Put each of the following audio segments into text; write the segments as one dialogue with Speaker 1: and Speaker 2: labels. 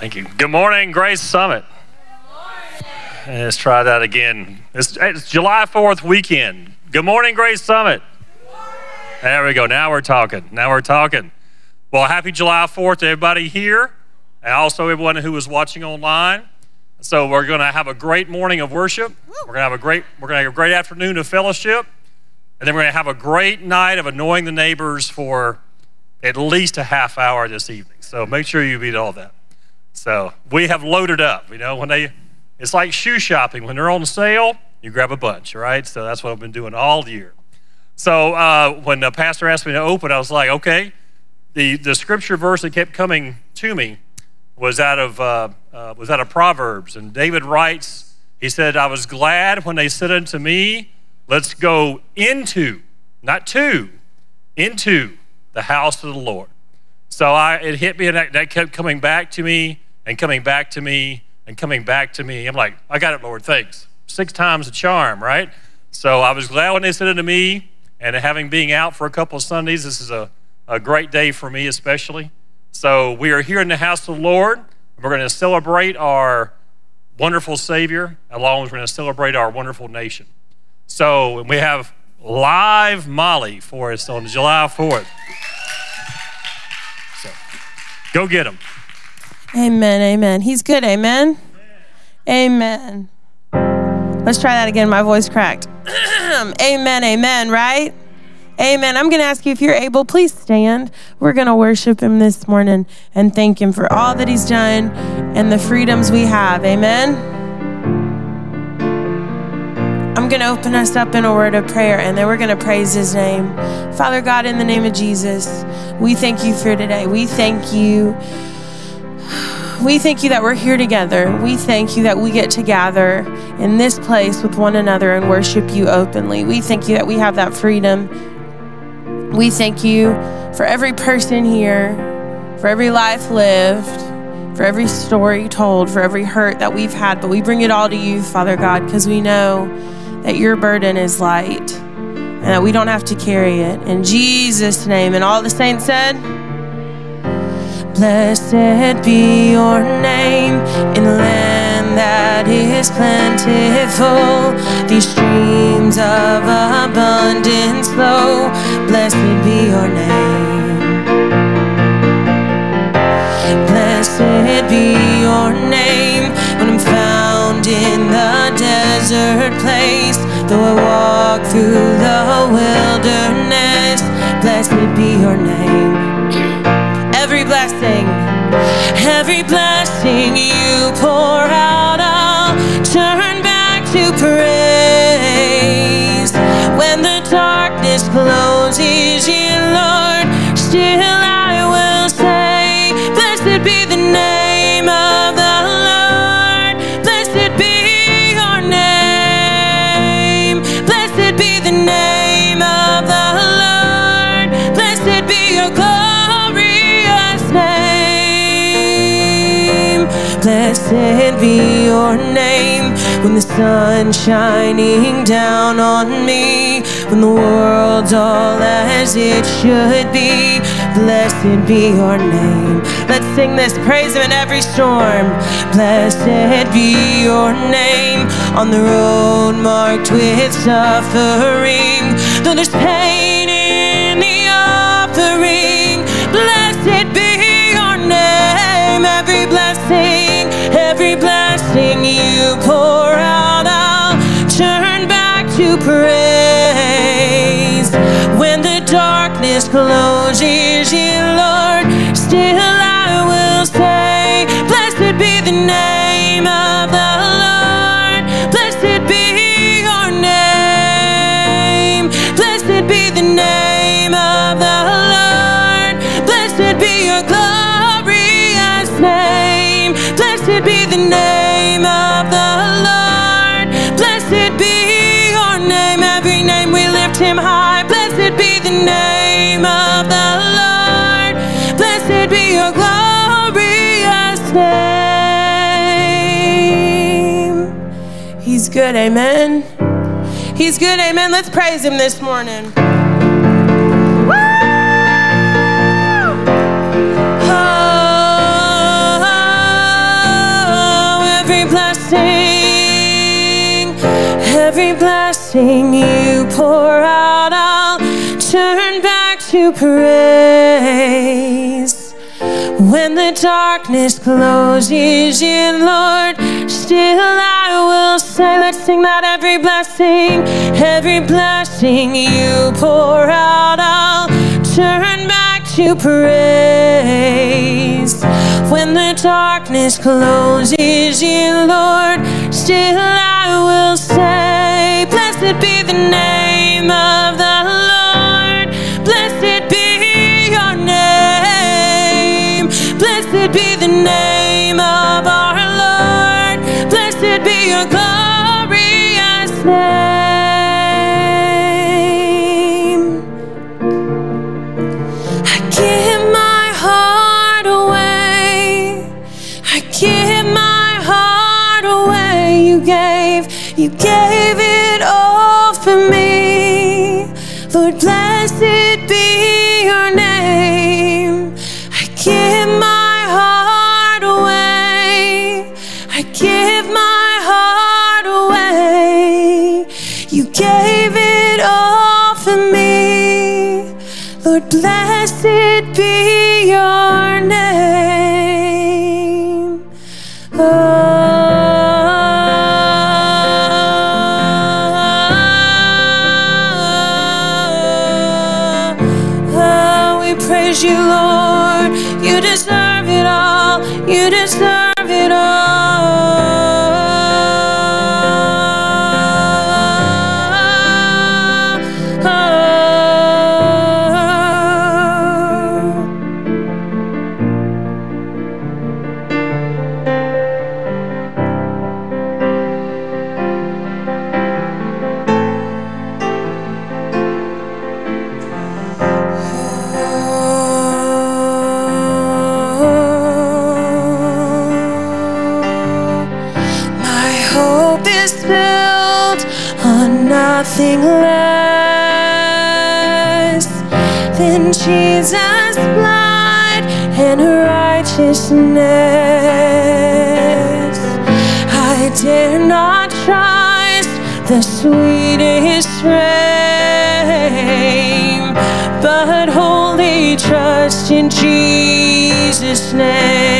Speaker 1: Thank you. Good morning, Grace Summit. Let's try that again. It's, it's July 4th weekend. Good morning, Grace Summit. There we go. Now we're talking. Now we're talking. Well, happy July 4th to everybody here and also everyone who is watching online. So we're going to have a great morning of worship. We're going to have a great we're going to have a great afternoon of fellowship. And then we're going to have a great night of annoying the neighbors for at least a half hour this evening. So make sure you beat all that. So we have loaded up. You know, when they, it's like shoe shopping. When they're on sale, you grab a bunch, right? So that's what I've been doing all year. So uh, when the pastor asked me to open, I was like, okay. The the scripture verse that kept coming to me was out of uh, uh, was out of Proverbs, and David writes. He said, "I was glad when they said unto me, Let's go into, not to, into the house of the Lord." So I, it hit me, and that, that kept coming back to me, and coming back to me, and coming back to me. I'm like, "I got it, Lord. Thanks." Six times a charm, right? So I was glad when they said it to me, and having being out for a couple of Sundays, this is a, a great day for me, especially. So we are here in the house of the Lord. And we're going to celebrate our wonderful Savior, along with we're going to celebrate our wonderful nation. So we have live Molly for us on July 4th. Go get them.
Speaker 2: Amen, amen. He's good, amen. Amen. Let's try that again. My voice cracked. amen, amen, right? Amen. I'm going to ask you if you're able, please stand. We're going to worship him this morning and thank him for all that he's done and the freedoms we have. Amen. Going to open us up in a word of prayer and then we're going to praise his name. Father God, in the name of Jesus, we thank you for today. We thank you. We thank you that we're here together. We thank you that we get to gather in this place with one another and worship you openly. We thank you that we have that freedom we thank you for every person here, for every life lived, for every story told, for every hurt that we've had. But we bring it all to you, Father God, because we know that your burden is light and that we don't have to carry it. In Jesus' name. And all the saints said, Blessed be your name in the land that is plentiful. These streams of abundance flow. Blessed be your name. Blessed be your name when I'm found in the desert place. Though I walk through the wilderness, blessed be your name every blessing, every blessing you pour out, the sun's shining down on me, when the world's all as it should be. Blessed be your name. Let's sing this, praise Him in every storm. Blessed be your name on the road marked with suffering. Though there's pain darkness closes good, amen. He's good, amen. Let's praise him this morning. Oh, every blessing you pour out, I'll turn back to praise. When the darkness closes in, Lord, still I will say, let's sing that every blessing, every blessing you pour out, I'll turn back to praise. When the darkness closes in, Lord, still I will say, blessed be the name of the trust in Jesus' name.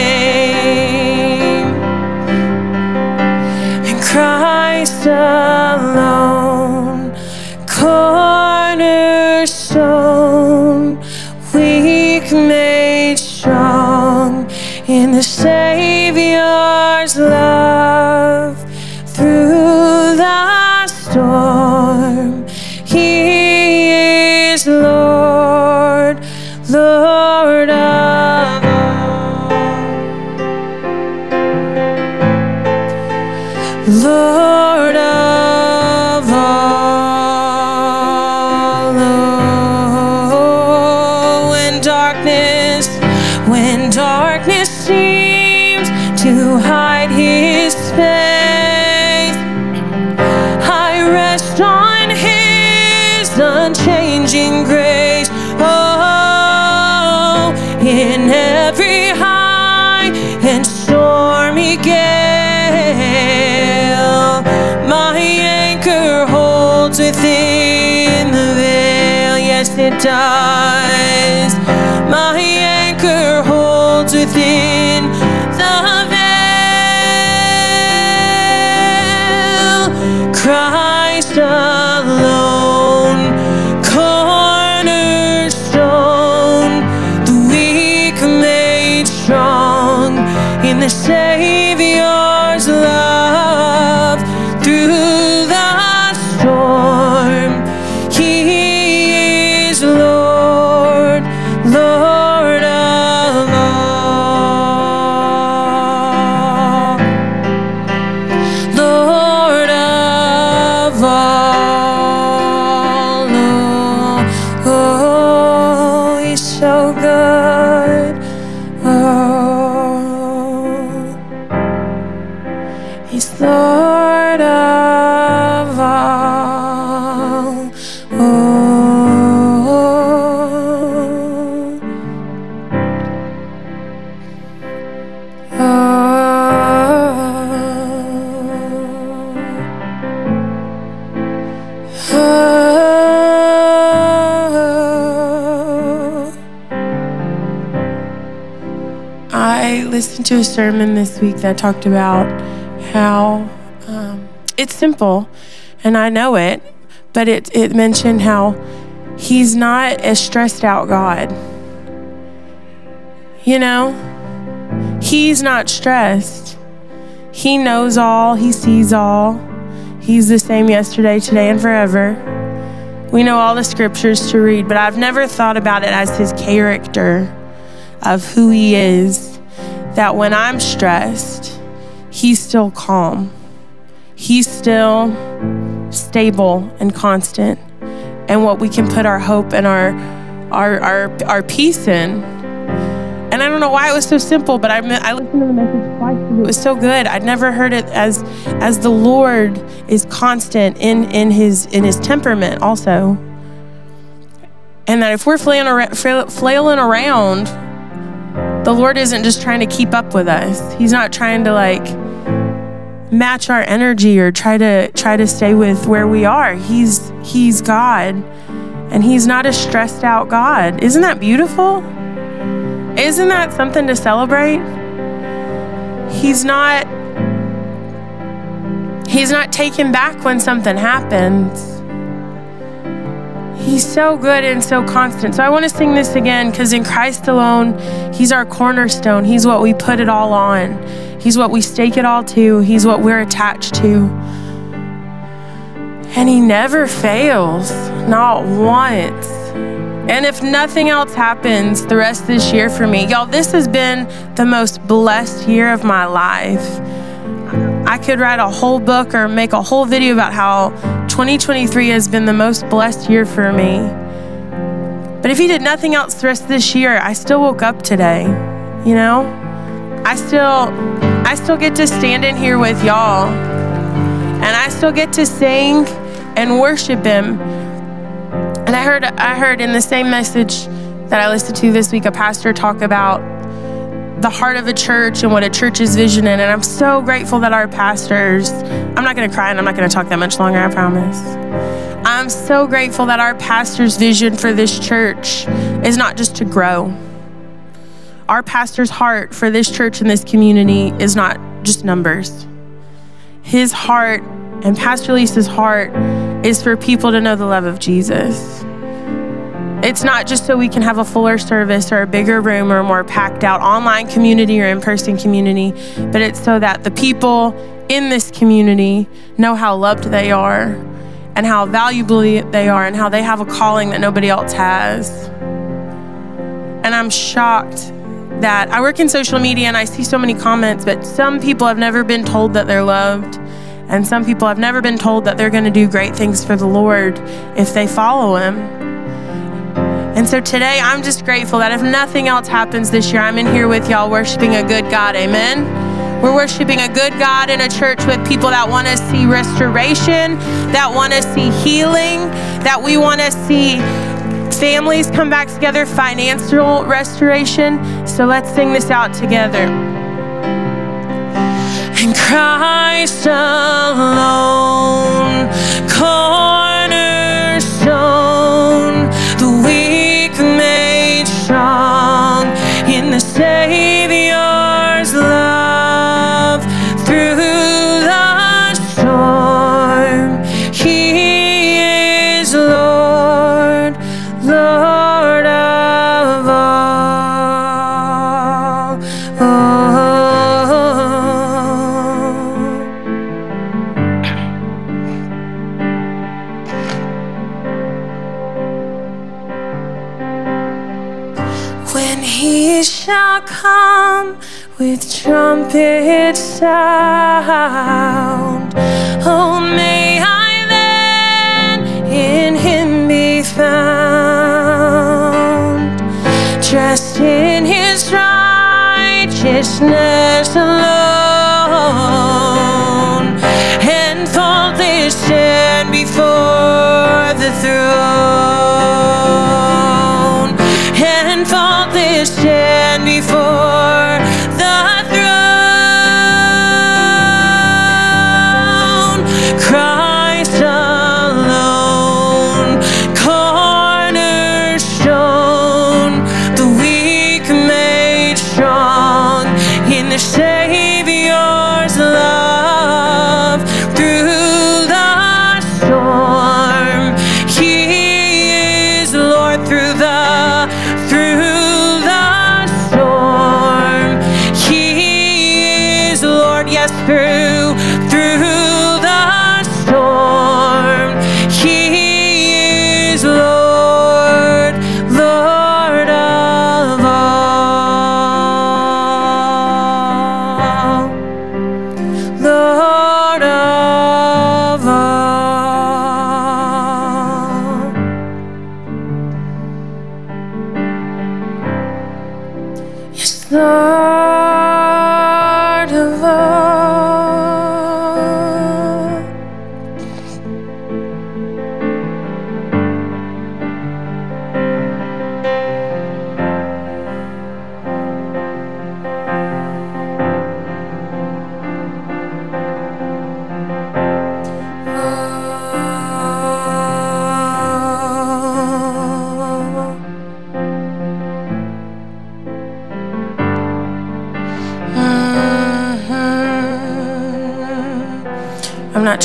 Speaker 2: A sermon this week that talked about how um, it's simple, and I know it, but it, it mentioned how He's not a stressed out God. You know, He's not stressed. He knows all, He sees all. He's the same yesterday, today, and forever. We know all the scriptures to read, but I've never thought about it as His character of who He is. That when I'm stressed, He's still calm. He's still stable and constant and what we can put our hope and our our our, our peace in. And I don't know why it was so simple, but I, I listened to the message twice it was so good. I'd never heard it as as the Lord is constant in in his in his temperament also, and that if we're flailing flailing around, the Lord isn't just trying to keep up with us. He's not trying to like match our energy or try to try to stay with where we are. He's he's God and he's not a stressed out God. Isn't that beautiful? Isn't that something to celebrate? He's not He's not taken back when something happens. He's so good and so constant. So I want to sing this again because in Christ alone, He's our cornerstone. He's what we put it all on. He's what we stake it all to, He's what we're attached to. And He never fails, not once. And if nothing else happens the rest of this year for me, y'all, this has been the most blessed year of my life. I could write a whole book or make a whole video about how 2023 has been the most blessed year for me. But if he did nothing else the rest of this year, I still woke up today, you know? I still I still get to stand in here with y'all. And I still get to sing and worship him. And I heard I heard in the same message that I listened to this week a pastor talk about the heart of a church and what a church's vision in. And I'm so grateful that our pastors, I'm not going to cry and I'm not going to talk that much longer, I promise. I'm so grateful that our pastor's vision for this church is not just to grow our pastor's heart for this church and this community is not just numbers. His heart and Pastor Lisa's heart is for people to know the love of Jesus. It's not just so we can have a fuller service or a bigger room or a more packed out online community or in person community, but it's so that the people in this community know how loved they are and how valuable they are and how they have a calling that nobody else has. And I'm shocked that I work in social media and I see so many comments, but some people have never been told that they're loved. And some people have never been told that they're going to do great things for the Lord if they follow Him. And so today, I'm just grateful that if nothing else happens this year, I'm in here with y'all worshiping a good God. Amen. We're worshiping a good God in a church with people that want to see restoration, that want to see healing, that we want to see families come back together, financial restoration. So let's sing this out together. And Christ alone, in with trumpet sound, oh, may I then in him be found, dressed in his righteousness alone, and faultless stand before the throne,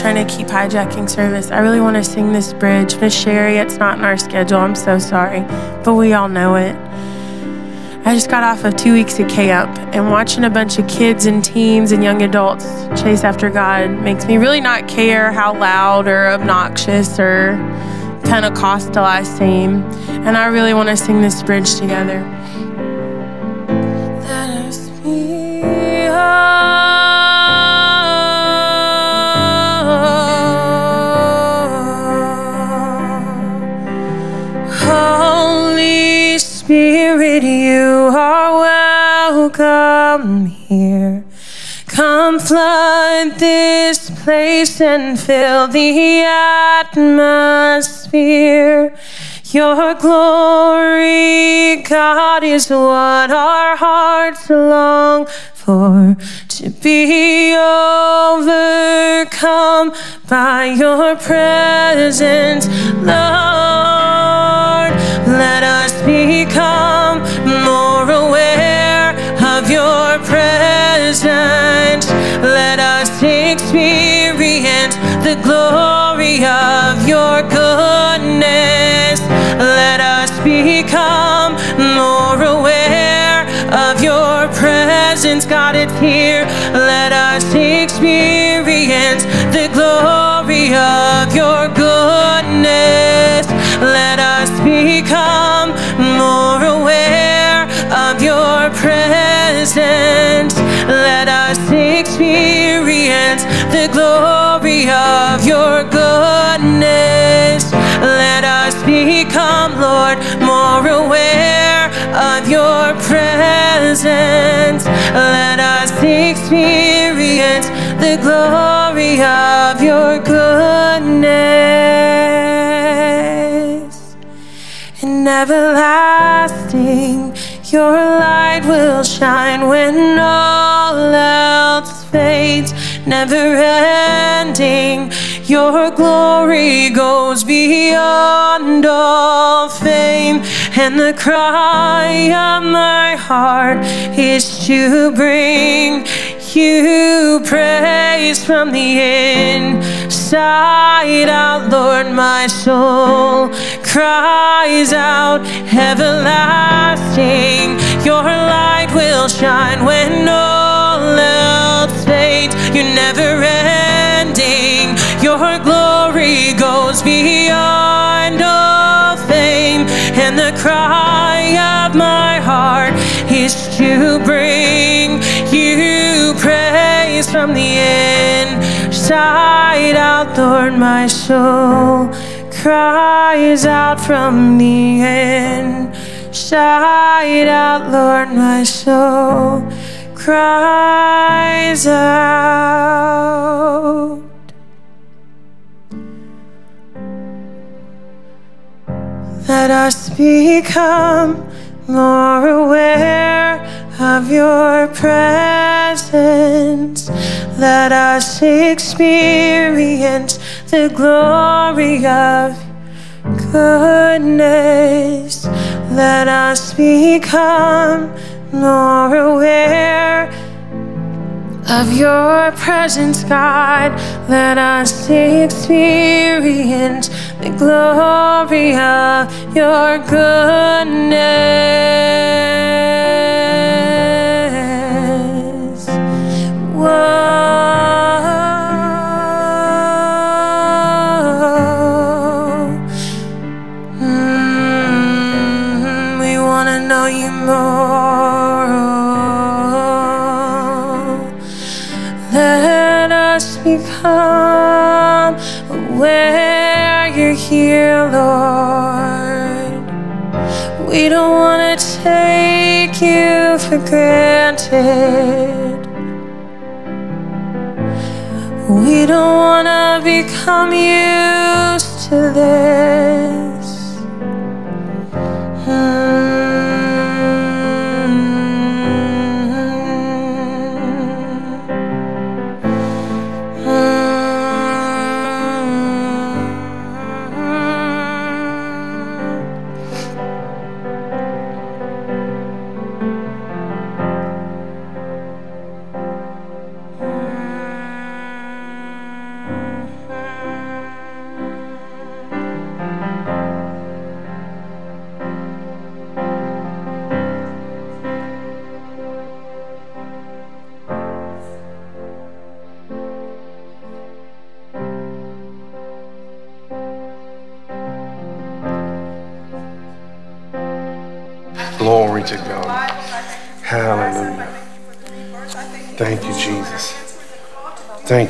Speaker 2: trying to keep hijacking service. I really want to sing this bridge. Miss Sherry, it's not in our schedule. I'm so sorry, but we all know it. I just got off of two weeks of camp, and watching a bunch of kids and teens and young adults chase after God makes me really not care how loud or obnoxious or Pentecostal I seem. And I really want to sing this bridge together. Welcome here. Come flood this place and fill the atmosphere. Your glory, God, is what our hearts long for. To be overcome by your presence, Lord. Let us become experience the glory of your goodness. Let us become more aware of your presence. God, it's here. Let us experience the glory of presence. Let us experience the glory of your goodness and everlasting. Your light will shine when all else fades, never ending. Your glory goes beyond all fame, and the cry of my heart is to bring you praise from the inside out, Lord. My soul cries out, everlasting. Your light will shine when all else fades. You're never ending. Your glory goes beyond all and the cry of my heart is to bring you praise from the inside out, Lord. My soul cries out from the inside out, Lord. My soul cries out. Let us become more aware of your presence. Let us experience the glory of goodness. Let us become more aware of your presence, God. Let us experience the glory of your goodness. Don't want to take you for granted. We don't want to become used to this.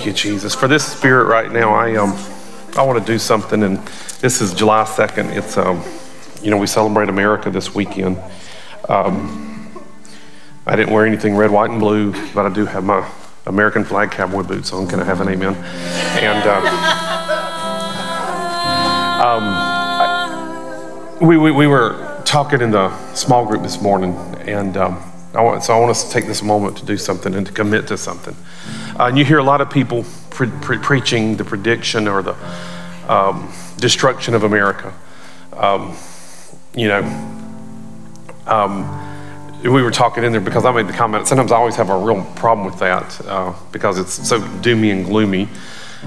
Speaker 3: You, Jesus. For this spirit right now, I um I want to do something and this is July 2nd. It's um you know, we celebrate America this weekend. Um I didn't wear anything red, white, and blue, but I do have my American flag cowboy boots on. Can I have an amen? And uh, um, we, we, we were talking in the small group this morning, and um, I want, so I want us to take this moment to do something and to commit to something. Uh, and you hear a lot of people pre- pre- preaching the prediction or the um, destruction of America. Um, you know, um, we were talking in there because I made the comment. Sometimes I always have a real problem with that uh, because it's so doomy and gloomy.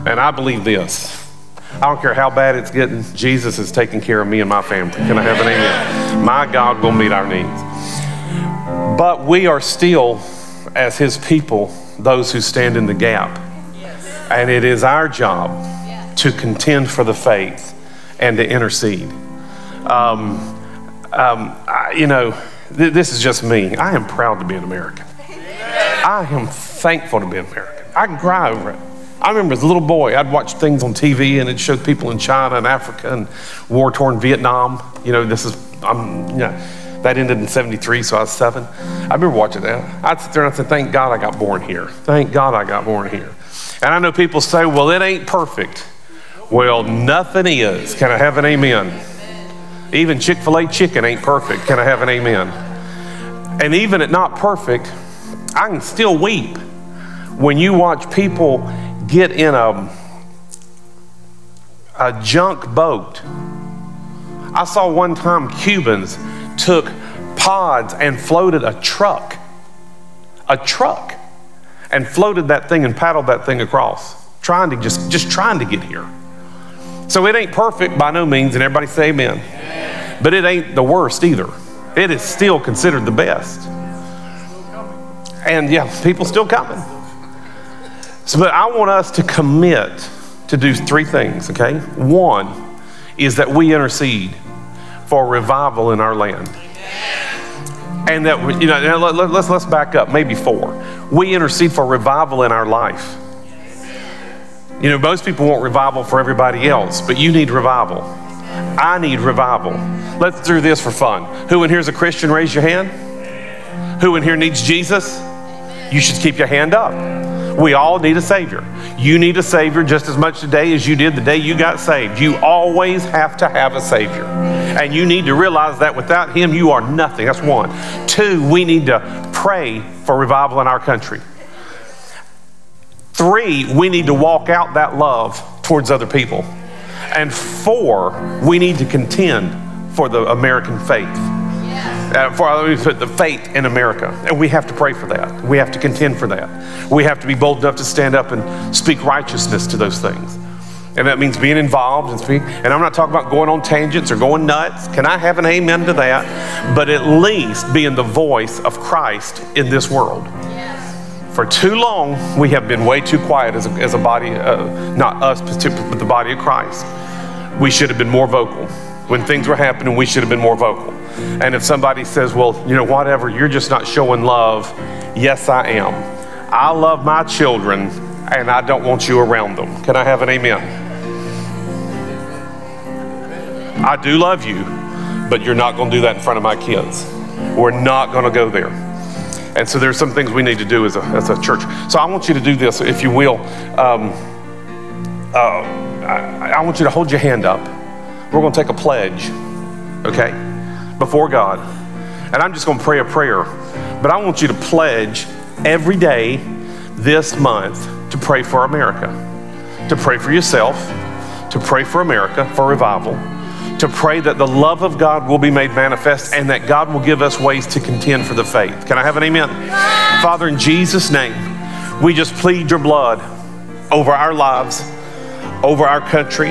Speaker 3: And I believe this. I don't care how bad it's getting, Jesus is taking care of me and my family. Can I have an amen? My God will meet our needs. But we are still, as His people, those who stand in the gap. And it is our job to contend for the faith and to intercede. Um, um, I, you know, th- this is just me. I am proud to be an American. I am thankful to be an American. I can cry over it. I remember as a little boy, I'd watch things on TV and it showed people in China and Africa and war torn Vietnam. You know, this is, I'm, you know, that ended in 73, so I was seven. I remember watching that. I'd sit there and I'd say, Thank God I got born here. Thank God I got born here. And I know people say, Well, it ain't perfect. Well, nothing is. Can I have an amen? Even Chick fil A chicken ain't perfect. Can I have an amen? And even at not perfect, I can still weep when you watch people get in a, a junk boat. I saw one time Cubans took pods and floated a truck, a truck, and floated that thing and paddled that thing across, trying to just, just trying to get here. So it ain't perfect by no means, and everybody say amen. But it ain't the worst either. It is still considered the best. And yeah, people still coming. So, but I want us to commit to do three things, okay? One is that we intercede for revival in our land. And that, you know, now let, let, let's, let's back up, maybe four. We intercede for revival in our life. You know, most people want revival for everybody else, but you need revival. I need revival. Let's do this for fun. Who in here is a Christian? Raise your hand. Who in here needs Jesus? You should keep your hand up. We all need a Savior. You need a Savior just as much today as you did the day you got saved. You always have to have a Savior. And you need to realize that without Him, you are nothing. That's one. Two, we need to pray for revival in our country. Three, we need to walk out that love towards other people. And four, we need to contend for the American faith. Uh, for let me put the faith in America, and we have to pray for that. We have to contend for that. We have to be bold enough to stand up and speak righteousness to those things, and that means being involved and. And I'm not talking about going on tangents or going nuts. Can I have an amen to that? But at least being the voice of Christ in this world. For too long, we have been way too quiet as a, as a body, uh, not us, but the body of Christ. We should have been more vocal. When things were happening, we should have been more vocal. And if somebody says, well, you know, whatever, you're just not showing love, yes, I am. I love my children and I don't want you around them. Can I have an amen? I do love you, but you're not going to do that in front of my kids. We're not going to go there. And so there's some things we need to do as a, as a church. So I want you to do this, if you will. Um, uh, I, I want you to hold your hand up. We're going to take a pledge, okay, before God. And I'm just going to pray a prayer. But I want you to pledge every day this month to pray for America, to pray for yourself, to pray for America, for revival, to pray that the love of God will be made manifest and that God will give us ways to contend for the faith. Can I have an amen? Father, in Jesus' name, we just plead your blood over our lives, over our country,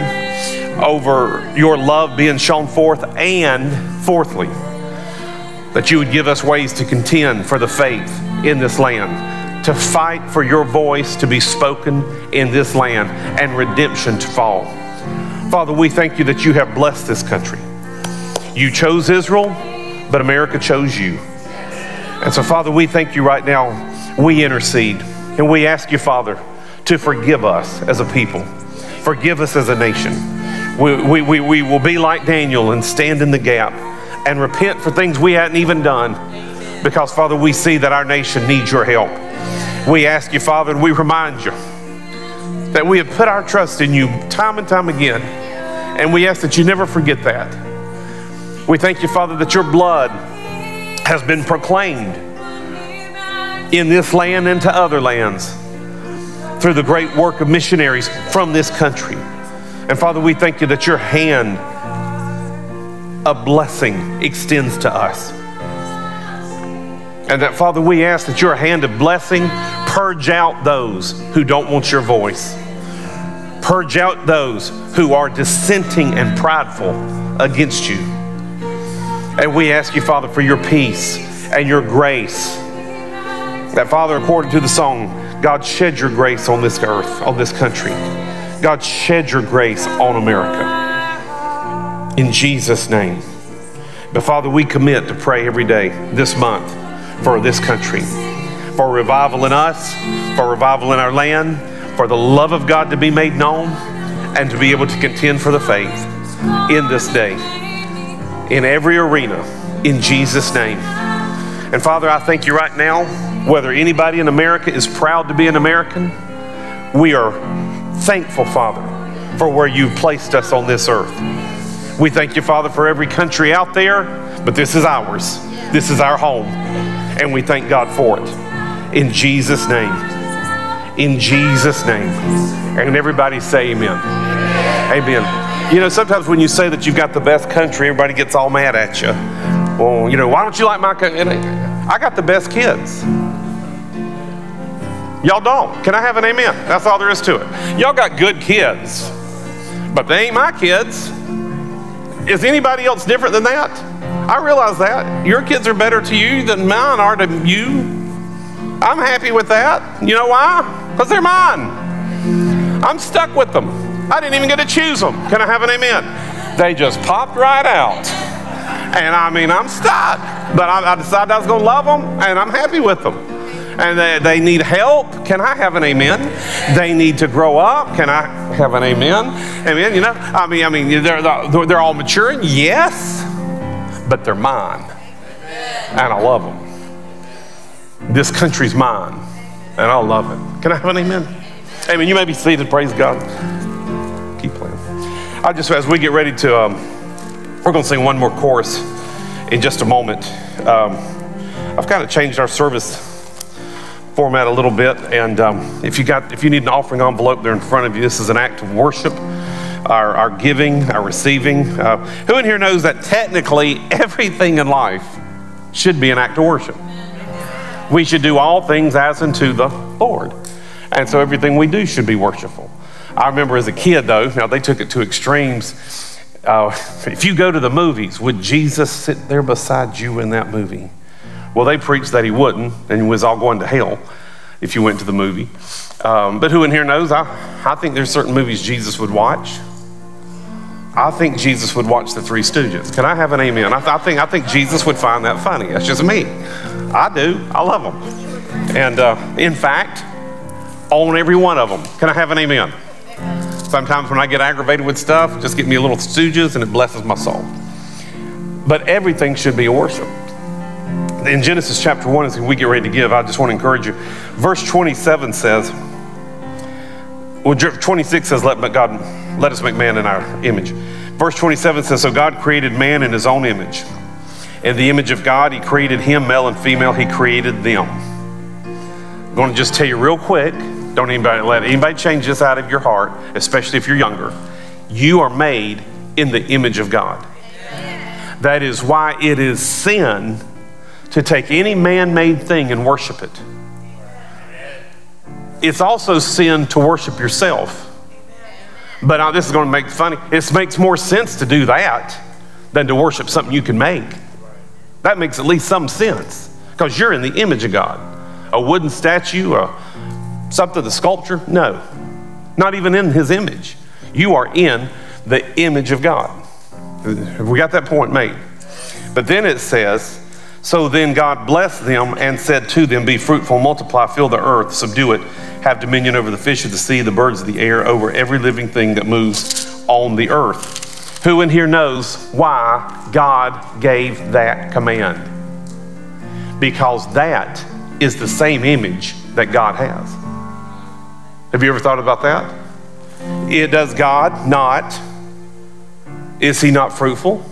Speaker 3: over your love being shown forth, and fourthly, that you would give us ways to contend for the faith in this land, to fight for your voice to be spoken in this land, and redemption to fall. Father, we thank you that you have blessed this country. You chose Israel, but America chose you. And so, Father, we thank you right now. We intercede and we ask you, Father, to forgive us as a people, forgive us as a nation. We, we, we, will be like Daniel and stand in the gap and repent for things we hadn't even done because, Father, we see that our nation needs your help. We ask you, Father, and we remind you that we have put our trust in you time and time again, and we ask that you never forget that. We thank you, Father, that your blood has been proclaimed in this land and to other lands through the great work of missionaries from this country. And Father, we thank you that your hand of blessing extends to us. And that, Father, we ask that your hand of blessing purge out those who don't want your voice. Purge out those who are dissenting and prideful against you. And we ask you, Father, for your peace and your grace. That, Father, according to the song, God, shed your grace on this earth, on this country. God, shed your grace on America. In Jesus' name. But, Father, we commit to pray every day this month for this country, for revival in us, for revival in our land, for the love of God to be made known, and to be able to contend for the faith in this day, in every arena, in Jesus' name. And Father, I thank you right now, whether anybody in America is proud to be an American, we are thankful, Father, for where you've placed us on this earth. We thank you, Father, for every country out there, but this is ours. This is our home. And we thank God for it. In Jesus' name. In Jesus' name. And everybody say amen. Amen. You know, sometimes when you say that you've got the best country, everybody gets all mad at you. Well, you know, why don't you like my country? I got the best kids. Y'all don't. Can I have an amen? That's all there is to it. Y'all got good kids, but they ain't my kids. Is anybody else different than that? I realize that. Your kids are better to you than mine are to you. I'm happy with that. You know why? Because they're mine. I'm stuck with them. I didn't even get to choose them. Can I have an amen? They just popped right out. And I mean, I'm stuck. But I, I decided I was going to love them, and I'm happy with them. And they, they need help. Can I have an amen? They need to grow up. Can I have an amen? Amen. You know, I mean, I mean, they're, they're all maturing. Yes but they're mine. And I love them. This country's mine, and I love it. Can I have an amen? Amen. You may be seated. Praise God. Keep playing. I just, as we get ready to, um, we're going to sing one more chorus in just a moment. Um, I've kind of changed our service format a little bit, and um, if you got, if you need an offering envelope there in front of you, this is an act of worship our, our giving, our receiving. Uh, who in here knows that technically everything in life should be an act of worship? We should do all things as unto the Lord. And so everything we do should be worshipful. I remember as a kid, though, now they took it to extremes. Uh, if you go to the movies, would Jesus sit there beside you in that movie? Well, they preached that he wouldn't, and he was all going to hell if you went to the movie. Um, but who in here knows? I, I think there's certain movies Jesus would watch. I think Jesus would watch the Three Stooges. Can I have an amen? I, th- I think I think Jesus would find that funny. That's just me. I do. I love them. And uh, in fact, on every one of them. Can I have an amen? Sometimes when I get aggravated with stuff, just get me a little stooges and it blesses my soul. But everything should be worship. In Genesis chapter 1, as we get ready to give, I just want to encourage you. Verse 27 says, well, 26 says, let God let us make man in our image. Verse 27 says, So God created man in his own image. In the image of God, he created him, male and female, he created them. I'm going to just tell you real quick don't anybody let anybody change this out of your heart, especially if you're younger. You are made in the image of God. That is why it is sin to take any man made thing and worship it. It's also sin to worship yourself. But this is going to make funny. It makes more sense to do that than to worship something you can make. That makes at least some sense because you're in the image of God. A wooden statue, a something, the sculpture? No, not even in his image. You are in the image of God. Have we got that point made? But then it says, So then God blessed them and said to them, Be fruitful, multiply, fill the earth, subdue it, have dominion over the fish of the sea, the birds of the air, over every living thing that moves on the earth. Who in here knows why God gave that command? Because that is the same image that God has. Have you ever thought about that? It does God not? Is he not fruitful?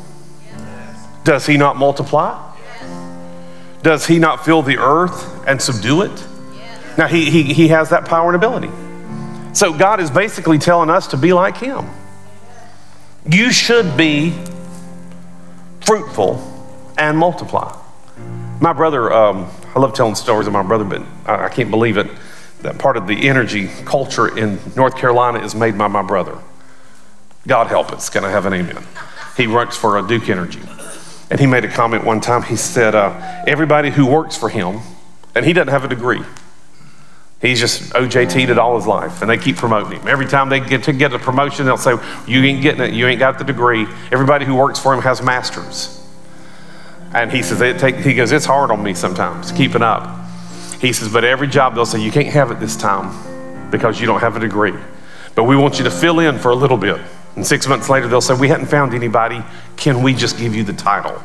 Speaker 3: Does he not multiply? Does he not fill the earth and subdue it? Now, he, he, he has that power and ability. So, God is basically telling us to be like him. You should be fruitful and multiply. My brother, um, I love telling stories of my brother, but I, I can't believe it that part of the energy culture in North Carolina is made by my brother. God help us. Can I have an amen? He works for a Duke Energy. And he made a comment one time. He said, uh, Everybody who works for him, and he doesn't have a degree, he's just OJT'd it all his life, and they keep promoting him. Every time they get to get a promotion, they'll say, You ain't getting it, you ain't got the degree. Everybody who works for him has masters. And he says, it take, he goes, It's hard on me sometimes keeping up. He says, but every job they'll say, you can't have it this time because you don't have a degree. But we want you to fill in for a little bit. And six months later, they'll say, we hadn't found anybody. Can we just give you the title?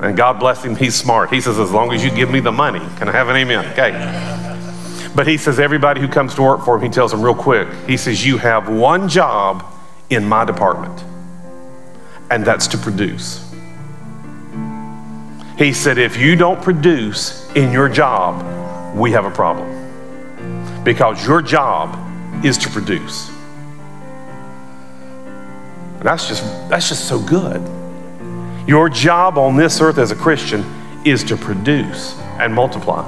Speaker 3: And God bless him, he's smart. He says, as long as you give me the money. Can I have an amen? Okay. But he says, everybody who comes to work for him, he tells them real quick, he says, you have one job in my department, and that's to produce. He said, if you don't produce in your job, we have a problem. Because your job is to produce. And that's just that's just so good. Your job on this earth as a Christian is to produce and multiply.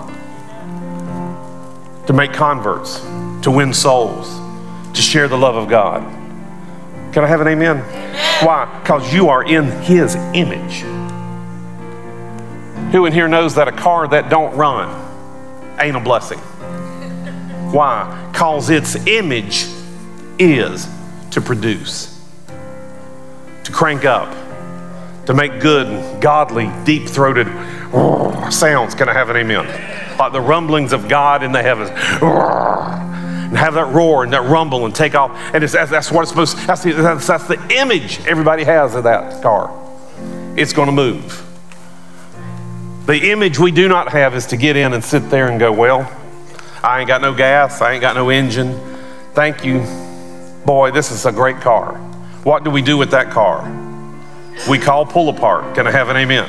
Speaker 3: To make converts, to win souls, to share the love of God. Can I have an amen? amen. Why? Because you are in his image. Who in here knows that a car that don't run ain't a blessing? Why? Because its image is to produce, crank up, to make good, godly, deep throated sounds. Can I have an amen? Like the rumblings of God in the heavens. And have that roar and that rumble and take off. And that's, that's what it's supposed to, that's the, that's, that's the image everybody has of that car. It's going to move. The image we do not have is to get in and sit there and go, Well, I ain't got no gas, I ain't got no engine. Thank you. Boy, this is a great car. What do we do with that car? We call Pull-A-Part. Can I have an amen?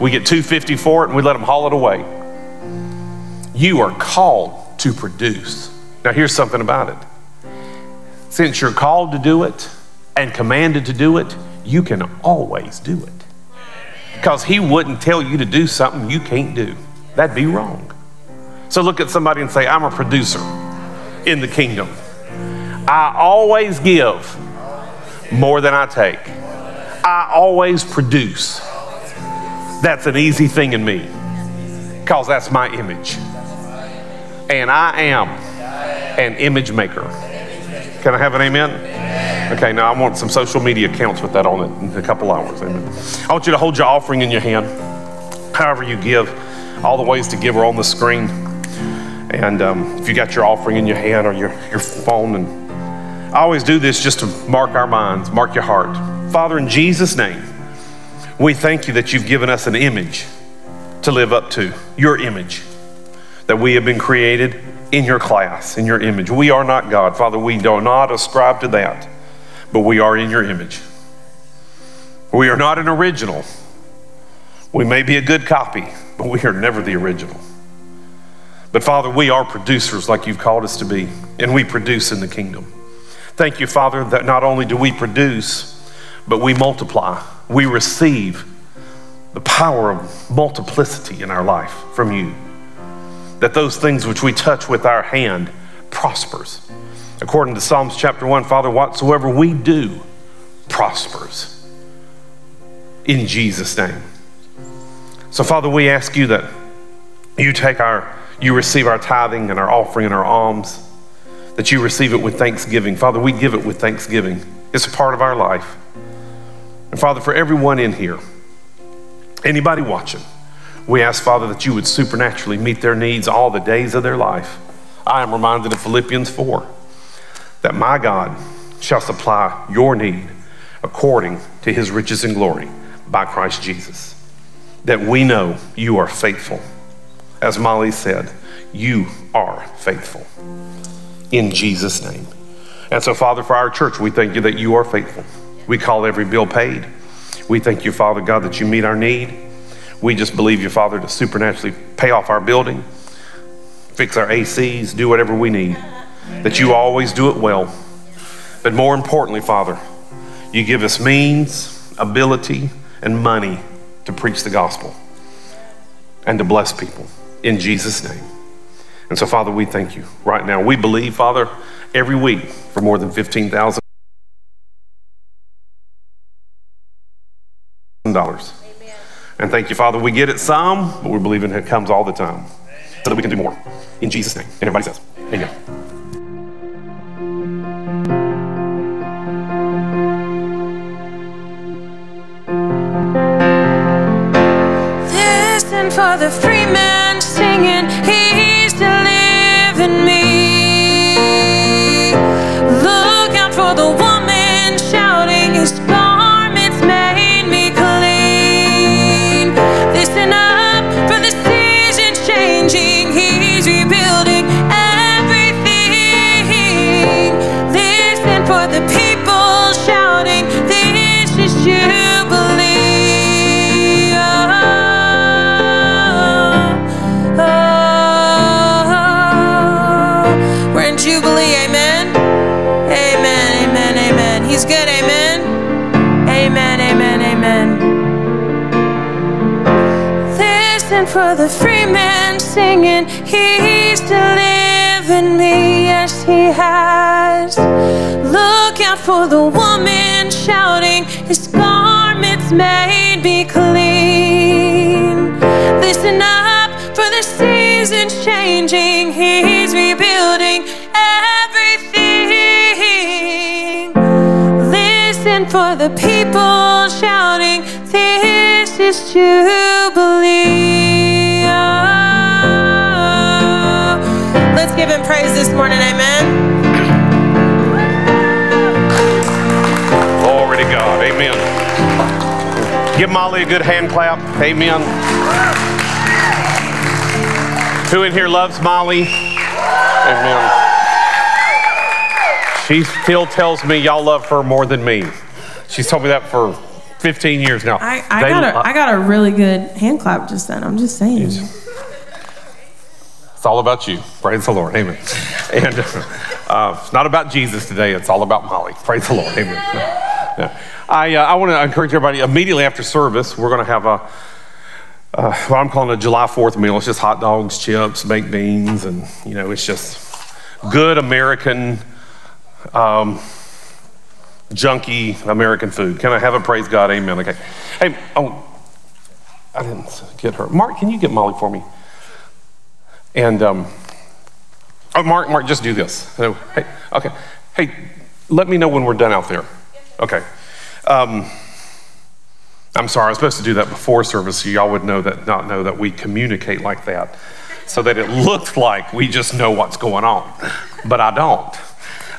Speaker 3: We get 250 for it and we let them haul it away. You are called to produce. Now, here's something about it. Since you're called to do it and commanded to do it, you can always do it because he wouldn't tell you to do something you can't do. That'd be wrong. So look at somebody and say, I'm a producer in the kingdom. I always give more than I take. I always produce. That's an easy thing in me because that's my image. And I am an image maker. Can I have an amen? Okay, now I want some social media accounts with that on it in a couple hours. Amen. I want you to hold your offering in your hand, however you give. All the ways to give are on the screen. And um, if you got your offering in your hand or your, your phone, and I always do this just to mark our minds, mark your heart. Father, in Jesus' name, we thank you that you've given us an image to live up to, your image, that we have been created in your class, in your image. We are not God. Father, we do not ascribe to that, but we are in your image. We are not an original. We may be a good copy, but we are never the original. But Father, we are producers like you've called us to be, and we produce in the kingdom. Thank you, Father, that not only do we produce, but we multiply. We receive the power of multiplicity in our life from you. That those things which we touch with our hand prospers. According to Psalms chapter 1, Father, whatsoever we do prospers. In Jesus' name. So, Father, we ask you that you take our, you receive our tithing and our offering and our alms, that you receive it with thanksgiving. Father, we give it with thanksgiving. It's a part of our life. And Father, for everyone in here, anybody watching, we ask, Father, that you would supernaturally meet their needs all the days of their life. I am reminded of Philippians 4 that my God shall supply your need according to his riches and glory by Christ Jesus. That we know you are faithful. As Molly said, you are faithful. In Jesus' name. And so, Father, for our church, we thank you that you are faithful. We call every bill paid. We thank you, Father God, that you meet our need. We just believe you, Father, to supernaturally pay off our building, fix our ACs, do whatever we need. That you always do it well. But more importantly, Father, you give us means, ability, and money to preach the gospel and to bless people in Jesus' name. And so, Father, we thank you right now. We believe, Father, every week for more than 15,000 dollars. And thank you, Father. We get it some, but we believe in it comes all the time so that we can do more. In Jesus' name. And everybody says, Amen.
Speaker 2: for the for the free man singing, He's to live in me, yes, He has. Look out for the woman shouting, His garments made me clean. Listen up for the seasons changing, He's rebuilding everything. Listen for the people shouting, This is Jubilee. Let's give him praise this morning, amen.
Speaker 3: Glory to God. Amen. Give Molly a good hand clap. Amen. Who in here loves Molly? Amen. She still tells me y'all love her more than me. She's told me that for 15 years now.
Speaker 2: I, I
Speaker 3: They
Speaker 2: got
Speaker 3: lo-
Speaker 2: a I got a really good hand clap just then. I'm just saying.
Speaker 3: It's all about you. Praise the Lord. Amen. And uh, it's not about Jesus today. It's all about Molly. Praise the Lord. Amen. Yeah. I, uh, I want to encourage everybody immediately after service, we're going to have a, uh, what I'm calling a July 4th meal. It's just hot dogs, chips, baked beans, and, you know, it's just good American, um, junky American food. Can I have a praise God? Amen. Okay. Hey, oh, I didn't get her. Mark, can you get Molly for me? And um, oh, Mark, Mark, just do this. So, hey, okay. Hey, let me know when we're done out there. Okay. Um, I'm sorry. I was supposed to do that before service, so y'all would know that, not know that we communicate like that. so that it looked like we just know what's going on, but I don't.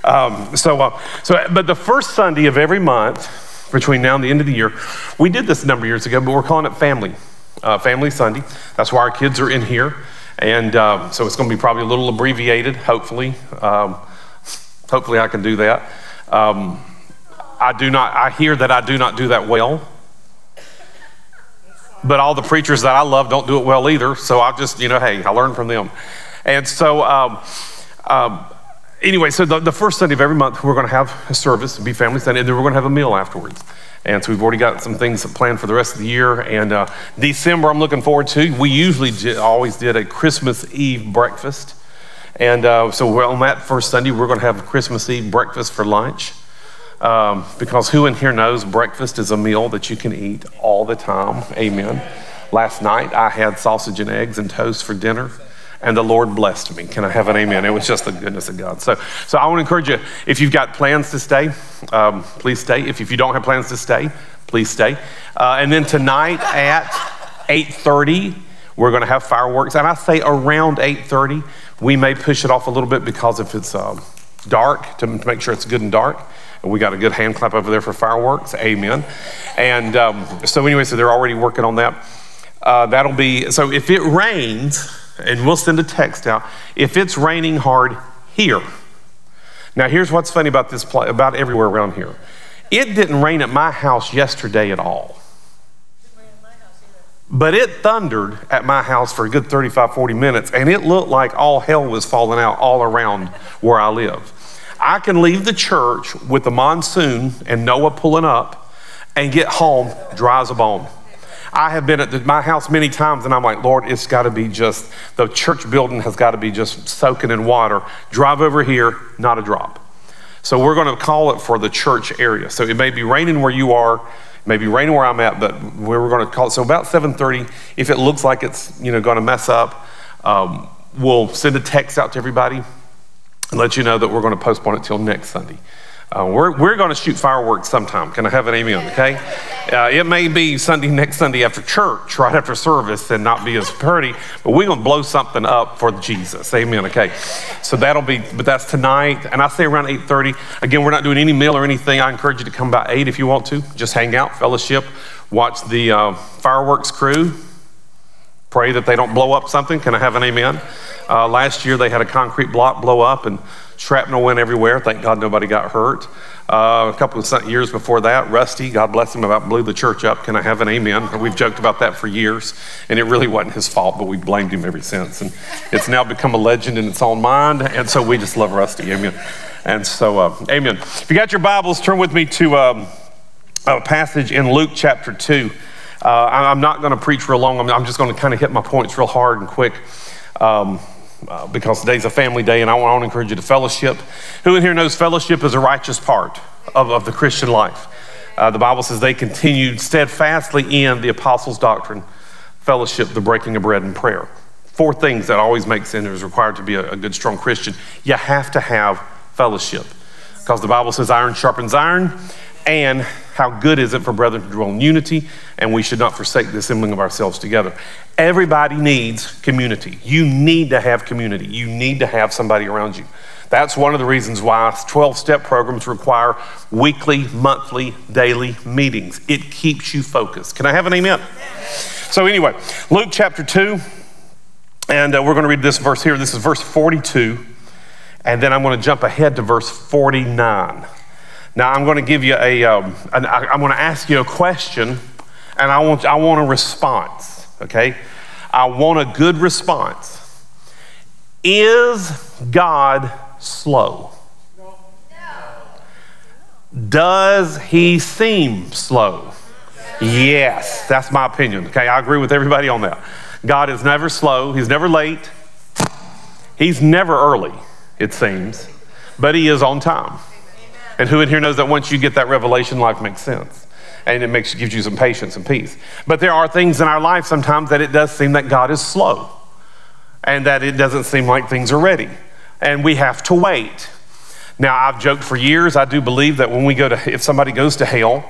Speaker 3: Um, so, uh, so, but the first Sunday of every month between now and the end of the year, we did this a number of years ago, but we're calling it Family, uh, Family Sunday. That's why our kids are in here. And um, so it's going to be probably a little abbreviated, hopefully. Um, hopefully, I can do that. Um, I do not, I hear that I do not do that well. But all the preachers that I love don't do it well either. So I just, you know, hey, I learn from them. And so, um, um, anyway, so the, the, first Sunday of every month, we're going to have a service, be family Sunday, and then we're going to have a meal afterwards. And so we've already got some things planned for the rest of the year. And uh, December, I'm looking forward to. We usually always did a Christmas Eve breakfast. And uh, so on that first Sunday, we're going to have a Christmas Eve breakfast for lunch. Um, because who in here knows breakfast is a meal that you can eat all the time? Amen. Last night, I had sausage and eggs and toast for dinner and the Lord blessed me. Can I have an amen? It was just the goodness of God. So, so I want to encourage you, if you've got plans to stay, um, please stay. If, if you don't have plans to stay, please stay. Uh, and then tonight at 8.30, we're going to have fireworks. And I say around 8.30. We may push it off a little bit because if it's uh, dark, to make sure it's good and dark. We got a good hand clap over there for fireworks. Amen. And um, so anyway, so they're already working on that. Uh, that'll be, so if it rains, and we'll send a text out if it's raining hard here. Now, here's what's funny about this place, about everywhere around here. It didn't rain at my house yesterday at all. But it thundered at my house for a good 35, 40 minutes, and it looked like all hell was falling out all around where I live. I can leave the church with the monsoon and Noah pulling up and get home dry as a bone. I have been at the, my house many times and I'm like, Lord, it's got to be just, the church building has got to be just soaking in water. Drive over here, not a drop. So we're going to call it for the church area. So it may be raining where you are, it may be raining where I'm at, but we're going to call it. So about 7:30, if it looks like it's you know going to mess up, um, we'll send a text out to everybody and let you know that we're going to postpone it till next Sunday. Uh, we're we're going to shoot fireworks sometime. Can I have an amen? Okay. Uh, it may be Sunday, next Sunday after church, right after service, and not be as pretty, but we're going to blow something up for Jesus. Amen. Okay. So that'll be, but that's tonight, and I say around 8:30. Again, we're not doing any meal or anything. I encourage you to come by eight if you want to. Just hang out, fellowship, watch the uh, fireworks crew. Pray that they don't blow up something. Can I have an amen? Uh, last year they had a concrete block blow up and shrapnel went everywhere. Thank God nobody got hurt. Uh, a couple of years before that, Rusty, God bless him, about blew the church up. Can I have an amen? We've joked about that for years, and it really wasn't his fault, but we blamed him ever since. And it's now become a legend in its own mind, and so we just love Rusty. Amen. And so, uh, amen. If you got your Bibles, turn with me to um, a passage in Luke chapter 2. Uh, I'm not going to preach real long. I'm just going to kind of hit my points real hard and quick. Um, uh, because today's a family day and I want, to encourage you to fellowship. Who in here knows fellowship is a righteous part of, of the Christian life? Uh, the Bible says they continued steadfastly in the apostles' doctrine, fellowship, the breaking of bread, and prayer. Four things that always make sinners required to be a, a good, strong Christian. You have to have fellowship because the Bible says iron sharpens iron, and how good is it for brethren to dwell in unity, and we should not forsake the assembling of ourselves together. Everybody needs community. You need to have community. You need to have somebody around you. That's one of the reasons why 12 step programs require weekly, monthly, daily meetings. It keeps you focused. Can I have an amen? So, anyway, Luke chapter 2, and uh, we're going to read this verse here. This is verse 42, and then I'm going to jump ahead to verse 49. Now, I'm going to give you a. am um, going to ask you a question, and I want, I want a response, okay? I want a good response. Is God slow? Does he seem slow? Yes, that's my opinion. Okay, I agree with everybody on that. God is never slow, he's never late, he's never early, it seems, but he is on time. And who in here knows that once you get that revelation, life makes sense? And it makes, gives you some patience and peace. But there are things in our life sometimes that it does seem that God is slow and that it doesn't seem like things are ready. And we have to wait. Now, I've joked for years, I do believe that when we go to, if somebody goes to hell,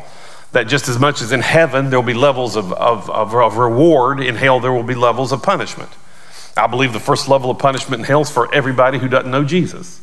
Speaker 3: that just as much as in heaven, there'll be levels of, of, of, of reward, in hell, there will be levels of punishment. I believe the first level of punishment in hell is for everybody who doesn't know Jesus.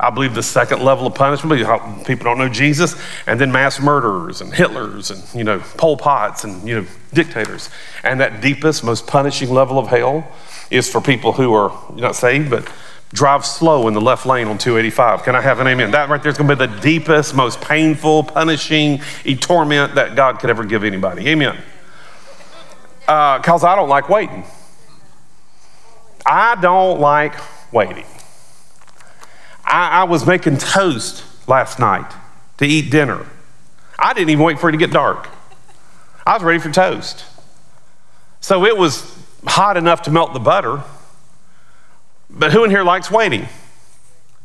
Speaker 3: I believe the second level of punishment, people don't know Jesus, and then mass murderers and Hitlers and, you know, Pol Pots and, you know, dictators. And that deepest, most punishing level of hell is for people who are not saved, but drive slow in the left lane on 285. Can I have an amen? That right there is going to be the deepest, most painful, punishing torment that God could ever give anybody. Amen. Because uh, I don't like waiting. I don't like waiting. I, I was making toast last night to eat dinner. I didn't even wait for it to get dark. I was ready for toast. So it was hot enough to melt the butter. But who in here likes waiting?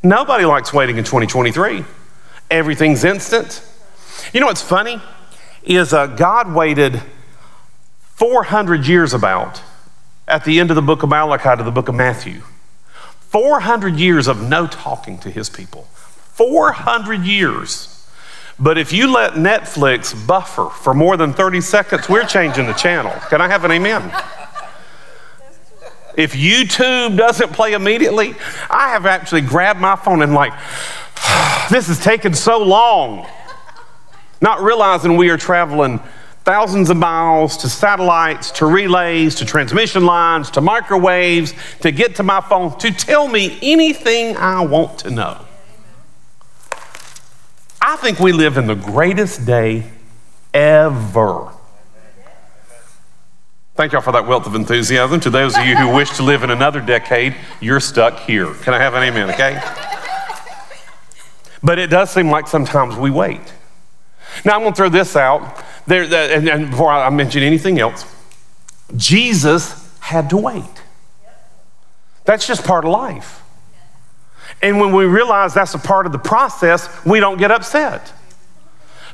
Speaker 3: Nobody likes waiting in 2023. Everything's instant. You know what's funny? Is uh, God waited 400 years about at the end of the book of Malachi to the book of Matthew 400 years of no talking to his people. 400 years. But if you let Netflix buffer for more than 30 seconds, we're changing the channel. Can I have an amen? If YouTube doesn't play immediately, I have actually grabbed my phone and, like, this is taking so long. Not realizing we are traveling thousands of miles to satellites, to relays, to transmission lines, to microwaves, to get to my phone, to tell me anything I want to know. I think we live in the greatest day ever. Thank y'all for that wealth of enthusiasm. To those of you who wish to live in another decade, you're stuck here. Can I have an amen, okay? But it does seem like sometimes we wait. Now, I'm going to throw this out. There, uh, and, and before I mention anything else, Jesus had to wait. That's just part of life. And when we realize that's a part of the process, we don't get upset.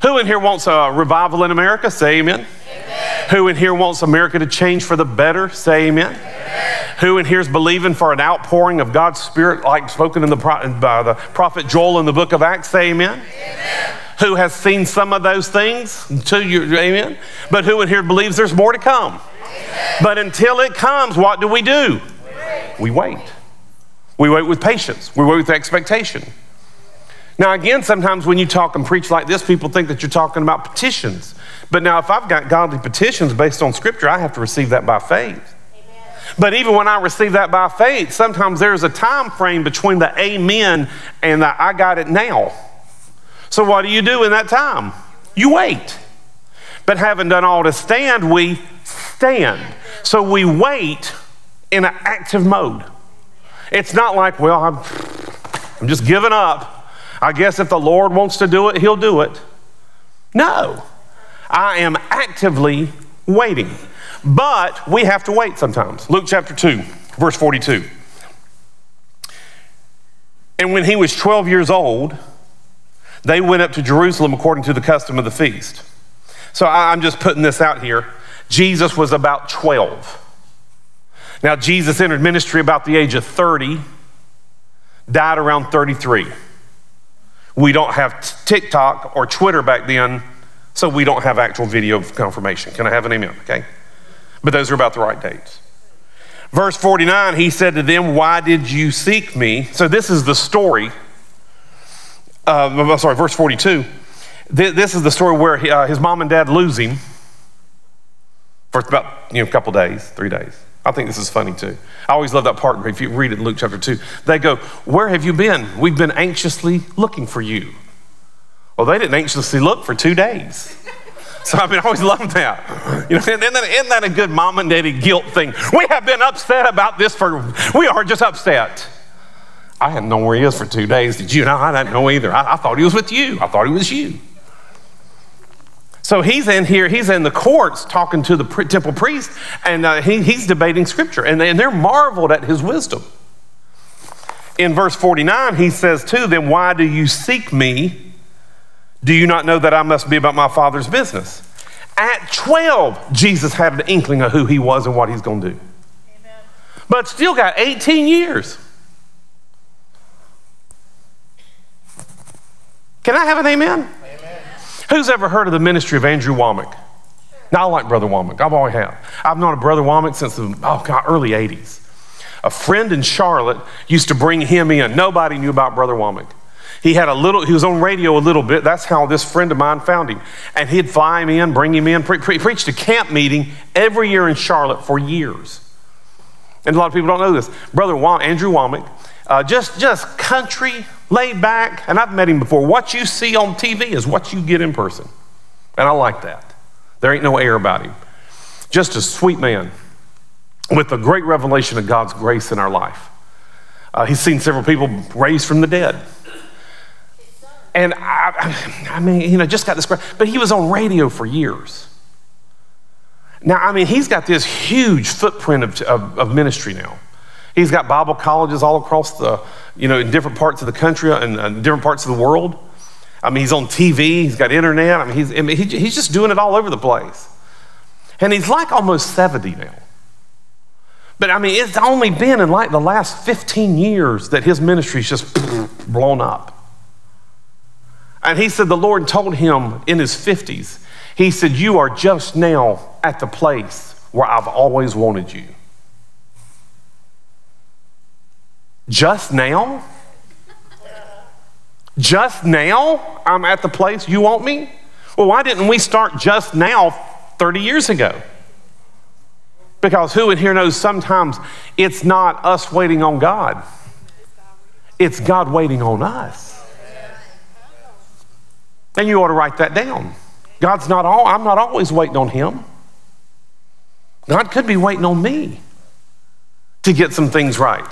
Speaker 3: Who in here wants a revival in America? Say amen. amen. Who in here wants America to change for the better? Say amen. amen. Who in here is believing for an outpouring of God's Spirit, like spoken in the, by the prophet Joel in the book of Acts? Say amen. amen who has seen some of those things to you, amen? But who in here believes there's more to come? Amen. But until it comes, what do we do? We wait. We wait with patience. We wait with expectation. Now, again, sometimes when you talk and preach like this, people think that you're talking about petitions. But now, if I've got godly petitions based on Scripture, I have to receive that by faith. But even when I receive that by faith, sometimes there's a time frame between the amen and the I got it now. So, what do you do in that time? You wait. But having done all to stand, we stand. So, we wait in an active mode. It's not like, well, I'm, I'm just giving up. I guess if the Lord wants to do it, He'll do it. No, I am actively waiting. But we have to wait sometimes. Luke chapter 2, verse 42. And when he was 12 years old, they went up to Jerusalem according to the custom of the feast. So I'm just putting this out here. Jesus was about 12. Now, Jesus entered ministry about the age of 30, died around 33. We don't have TikTok or Twitter back then, so we don't have actual video confirmation. Can I have an amen? Okay. But those are about the right dates. Verse 49, he said to them, Why did you seek me? So this is the story uh, sorry, verse 42. This is the story where he, uh, his mom and dad lose him for about you know, a couple days, three days. I think this is funny too. I always love that part. If you read it in Luke chapter 2, they go, Where have you been? We've been anxiously looking for you. Well, they didn't anxiously look for two days. So I mean, I always love that. You know, isn't that, isn't that a good mom and daddy guilt thing? We have been upset about this for, we are just upset. I hadn't known where he is for two days. Did you? No, I didn't know either. I, I thought he was with you. I thought he was you. So he's in here, he's in the courts talking to the temple priest, and uh, he, he's debating scripture, and, and they're marveled at his wisdom. In verse 49, he says to them, Why do you seek me? Do you not know that I must be about my father's business? At 12, Jesus had an inkling of who he was and what he's going to do. Amen. But still got 18 years. Can I have an amen? amen? Who's ever heard of the ministry of Andrew Wommack? Now, I like Brother Wommack. I've always had. I've known a Brother Wommack since the oh God, early 80s. A friend in Charlotte used to bring him in. Nobody knew about Brother Wommack. He had a little, he was on radio a little bit. That's how this friend of mine found him. And he'd fly him in, bring him in, pre- pre- preached a camp meeting every year in Charlotte for years. And a lot of people don't know this. Brother Wom- Andrew Wommack, uh, just, just country, laid back, and I've met him before. What you see on TV is what you get in person. And I like that. There ain't no air about him. Just a sweet man with a great revelation of God's grace in our life. Uh, he's seen several people raised from the dead. And I, I mean, you know, just got this, but he was on radio for years. Now, I mean, he's got this huge footprint of, of, of, ministry now. He's got Bible colleges all across the, you know, in different parts of the country uh, and, and uh, different parts of the world. I mean, he's on TV, he's got internet. I mean, he's, I mean, he, he's just doing it all over the place. And he's like almost 70 now. But I mean, it's only been in like the last 15 years that his ministry's just blown up. And he said the Lord told him in his 50s, He said, You are just now at the place where I've always wanted you. Just now? Just now I'm at the place you want me? Well, why didn't we start just now 30 years ago? Because who in here knows sometimes it's not us waiting on God, it's God waiting on us. And you ought to write that down. God's not all, I'm not always waiting on Him. God could be waiting on me to get some things right.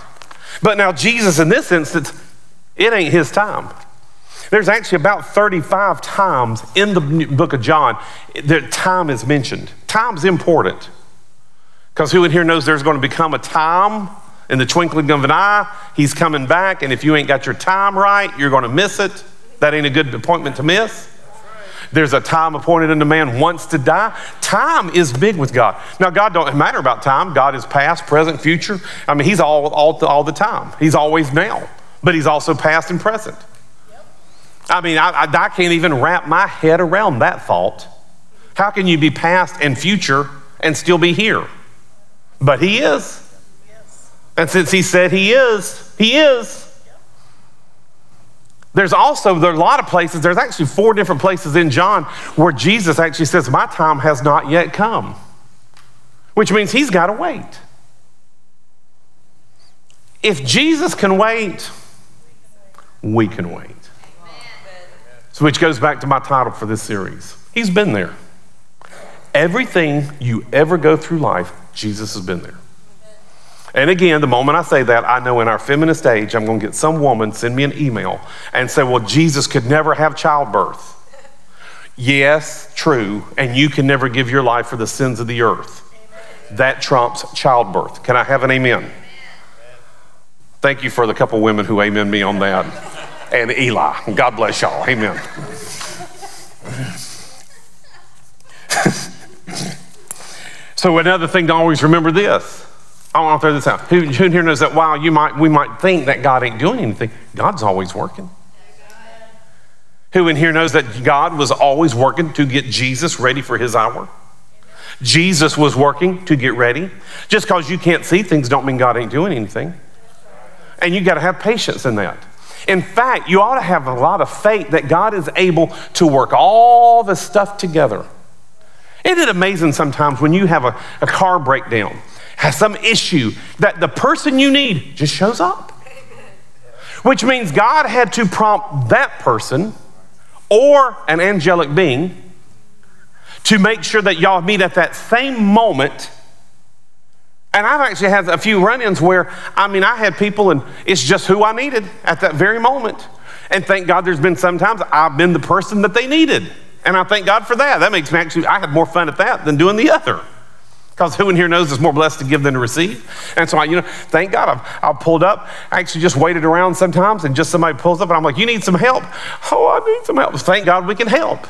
Speaker 3: But now, Jesus, in this instance, it ain't His time. There's actually about 35 times in the book of John that time is mentioned. Time's important. Because who in here knows there's going to become a time in the twinkling of an eye? He's coming back, and if you ain't got your time right, you're going to miss it. That ain't a good appointment to miss. There's a time appointed unto man wants to die. Time is big with God. Now, God don't matter about time. God is past, present, future. I mean, He's all, all, all the time. He's always now, but He's also past and present. I mean, I, I, I can't even wrap my head around that thought. How can you be past and future and still be here? But he is. And since he said he is, he is. There's also, there are a lot of places, there's actually four different places in John where Jesus actually says, My time has not yet come, which means he's got to wait. If Jesus can wait, we can wait. So, which goes back to my title for this series. He's been there. Everything you ever go through life, Jesus has been there. And again, the moment I say that, I know in our feminist age, I'm going to get some woman send me an email and say, Well, Jesus could never have childbirth. Yes, true. And you can never give your life for the sins of the earth. That trumps childbirth. Can I have an amen? Thank you for the couple women who amen me on that. And Eli. God bless y'all. Amen. So another thing to always remember this. I want to throw this out. Who, who here knows that while you might, we might think that God ain't doing anything, God's always working. Who in here knows that God was always working to get Jesus ready for his hour? Jesus was working to get ready. Just because you can't see things don't mean God ain't doing anything. And you got to have patience in that. In fact, you ought to have a lot of faith that God is able to work all the stuff together isn't it amazing sometimes when you have a, a car breakdown, has some issue, that the person you need just shows up? Which means God had to prompt that person or an angelic being to make sure that y'all meet at that same moment. And I've actually had a few run ins where, I mean, I had people and it's just who I needed at that very moment. And thank God there's been sometimes I've been the person that they needed. And I thank God for that. That makes me actually, I had more fun at that than doing the other. Because who in here knows it's more blessed to give than to receive? And so I, you know, thank God I've, I've pulled up. I actually just waited around sometimes and just somebody pulls up and I'm like, you need some help? Oh, I need some help. Thank God we can help.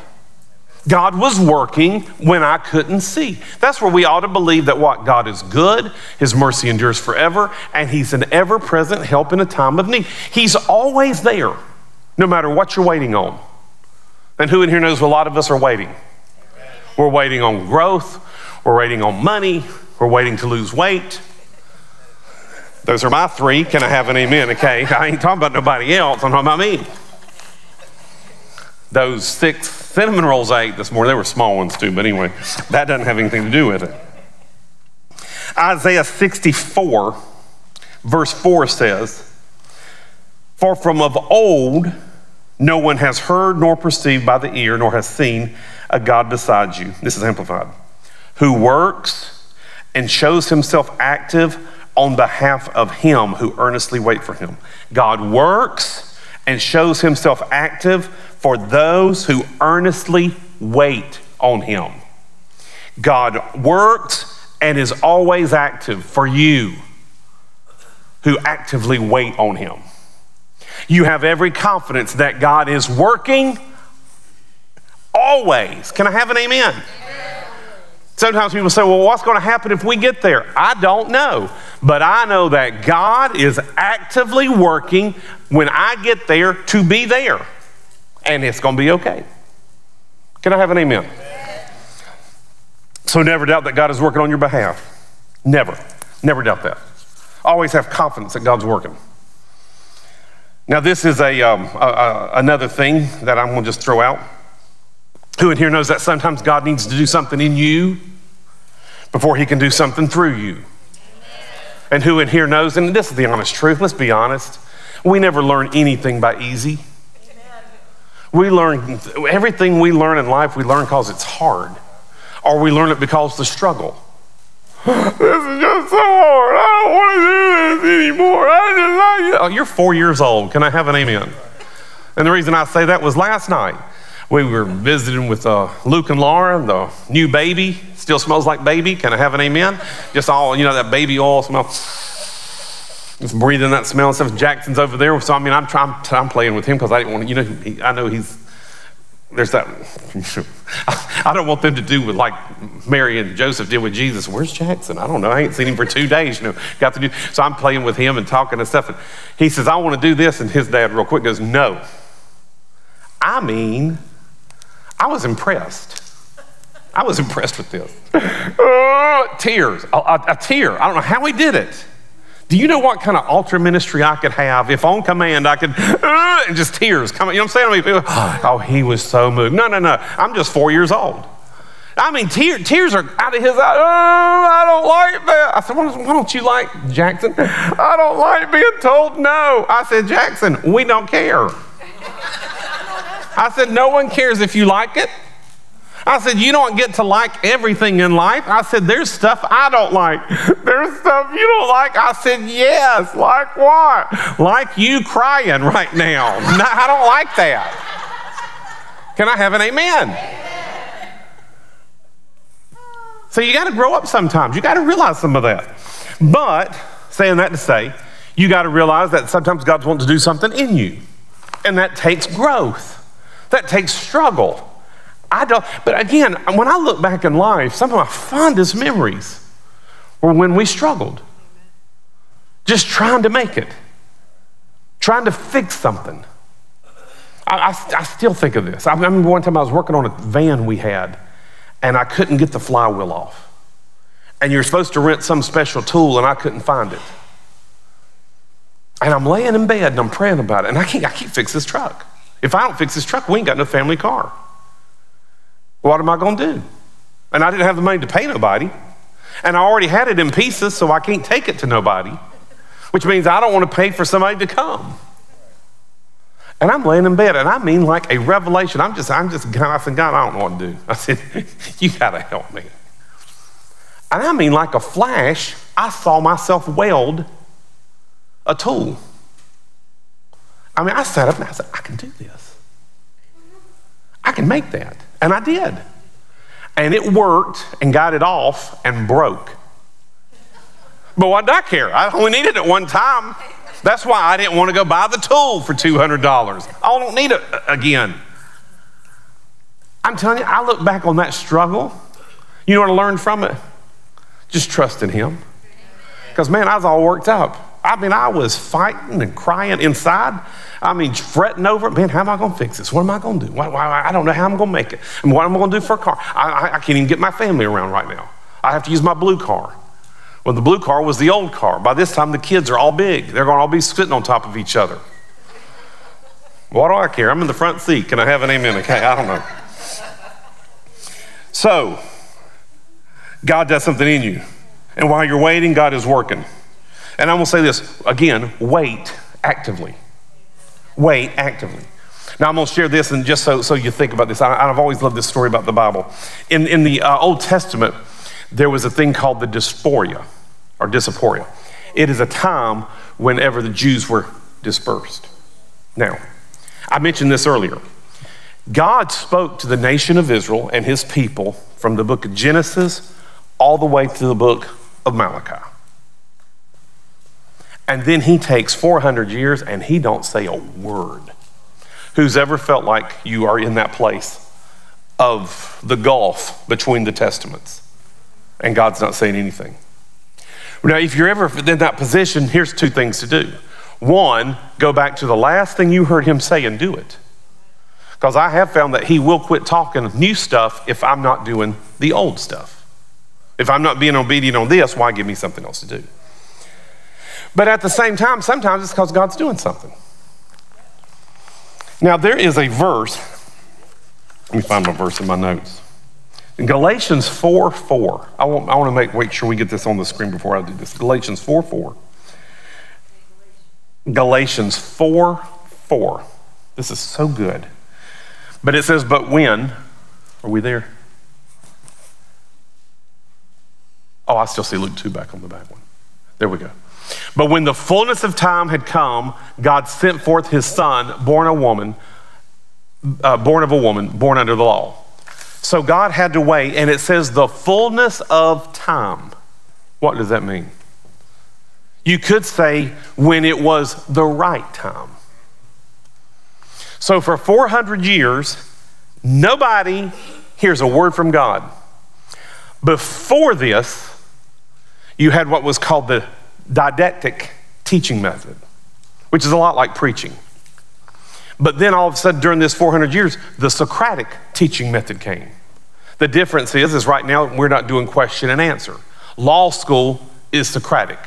Speaker 3: God was working when I couldn't see. That's where we ought to believe that what? God is good, His mercy endures forever, and He's an ever present help in a time of need. He's always there, no matter what you're waiting on. And who in here knows a lot of us are waiting? We're waiting on growth, we're waiting on money, we're waiting to lose weight. Those are my three. Can I have an amen? Okay. I ain't talking about nobody else. I'm talking about me. Those six cinnamon rolls I ate this morning, they were small ones too, but anyway, that doesn't have anything to do with it. Isaiah 64, verse 4 says, For from of old no one has heard nor perceived by the ear, nor has seen a God beside you. This is amplified. Who works and shows himself active on behalf of him who earnestly wait for him. God works and shows himself active for those who earnestly wait on him. God works and is always active for you who actively wait on him. You have every confidence that God is working always. Can I have an amen? Sometimes people say, well, what's going to happen if we get there? I don't know. But I know that God is actively working when I get there to be there. And it's going to be okay. Can I have an amen? So never doubt that God is working on your behalf. Never. Never doubt that. Always have confidence that God's working. Now, this is a, um, a, a another thing that I'm going to just throw out. Who in here knows that sometimes God needs to do something in you before he can do something through you? And who in here knows, and this is the honest truth, let's be honest, we never learn anything by easy. We learn everything we learn in life, we learn because it's hard or we learn it because the struggle. this is just so hard. I don't want to do this anymore. I just like it. Oh, you're four years old. Can I have an amen? And the reason I say that was last night. We were visiting with uh, Luke and Laura, the new baby. Still smells like baby. Can I have an amen? Just all, you know, that baby oil smell. Just breathing that smell and stuff. Jackson's over there. So, I mean, I'm, trying, I'm playing with him because I didn't want to, you know, he, I know he's there's that. I don't want them to do with like Mary and Joseph did with Jesus. Where's Jackson? I don't know. I ain't seen him for two days. You know, got to do. So I'm playing with him and talking and stuff. And he says, "I want to do this," and his dad, real quick, goes, "No." I mean, I was impressed. I was impressed with this. Uh, tears, a, a, a tear. I don't know how he did it. Do you know what kind of altar ministry I could have if on command I could, uh, and just tears coming? You know what I'm saying? I mean, oh, he was so moved. No, no, no. I'm just four years old. I mean, tear, tears are out of his eyes. Oh, I don't like that. I said, why don't you like Jackson? I don't like being told no. I said, Jackson, we don't care. I said, no one cares if you like it. I said, You don't get to like everything in life. I said, There's stuff I don't like. There's stuff you don't like. I said, Yes. Like what? Like you crying right now. no, I don't like that. Can I have an amen? So you got to grow up sometimes. You got to realize some of that. But saying that to say, you got to realize that sometimes God's wanting to do something in you. And that takes growth. That takes struggle. I don't, but again, when I look back in life, some of my fondest memories were when we struggled, just trying to make it, trying to fix something. I, I, I still think of this. I remember one time I was working on a van we had, and I couldn't get the flywheel off. And you're supposed to rent some special tool, and I couldn't find it. And I'm laying in bed and I'm praying about it, and I can't, I can't fix this truck. If I don't fix this truck, we ain't got no family car. What am I going to do? And I didn't have the money to pay nobody. And I already had it in pieces, so I can't take it to nobody, which means I don't want to pay for somebody to come. And I'm laying in bed, and I mean like a revelation. I'm just, I'm just, God, I said, God, I don't know what to do. I said, you got to help me. And I mean like a flash, I saw myself weld a tool. I mean, I sat up and I said, I can do this. I can make that. And I did. And it worked and got it off and broke. But why did I care? I only needed it one time. That's why I didn't want to go buy the tool for $200. I don't need it again. I'm telling you, I look back on that struggle. You know what I learned from it? Just trust in Him. Because, man, I was all worked up. I mean, I was fighting and crying inside. I mean, fretting over it. Man, how am I going to fix this? What am I going to do? Why, why, I don't know how I'm going to make it. And what am I going to do for a car? I, I, I, can't even get my family around right now. I have to use my blue car. Well, the blue car was the old car. By this time, the kids are all big. They're going to all be sitting on top of each other. What do I care? I'm in the front seat. Can I have an amen? Okay, I don't know. So, God does something in you. And while you're waiting, God is working. And I'm going to say this again wait actively. Wait actively. Now, I'm going to share this, and just so, so you think about this, I, have always loved this story about the Bible. In, in the uh, Old Testament, there was a thing called the diaspora or diaspora. It is a time whenever the Jews were dispersed. Now, I mentioned this earlier. God spoke to the nation of Israel and his people from the book of Genesis all the way to the book of Malachi. And then he takes 400 years and he don't say a word. Who's ever felt like you are in that place of the gulf between the testaments and God's not saying anything? Now, if you're ever in that position, here's two things to do. One, go back to the last thing you heard him say and do it. Because I have found that he will quit talking new stuff if I'm not doing the old stuff. If I'm not being obedient on this, why give me something else to do? But at the same time, sometimes it's because God's doing something. Now, there is a verse. Let me find my verse in my notes. In Galatians 4 4, I want, I want to make, make sure we get this on the screen before I do this. Galatians 4 4. Galatians 4 4. This is so good. But it says, But when, are we there? Oh, I still see Luke 2 back on the back one. There we go. But when the fullness of time had come, God sent forth his son, born a woman, uh, born of a woman, born under the law so God had to wait, and it says the fullness of time. What does that mean? You could say when it was the right time. So for 400 years, nobody hears a word from God. Before this, you had what was called the didactic teaching method, which is a lot like preaching. But then all of a sudden, during this 400 years, the Socratic teaching method came. The difference is, is right now we're not doing question and answer. Law school is Socratic.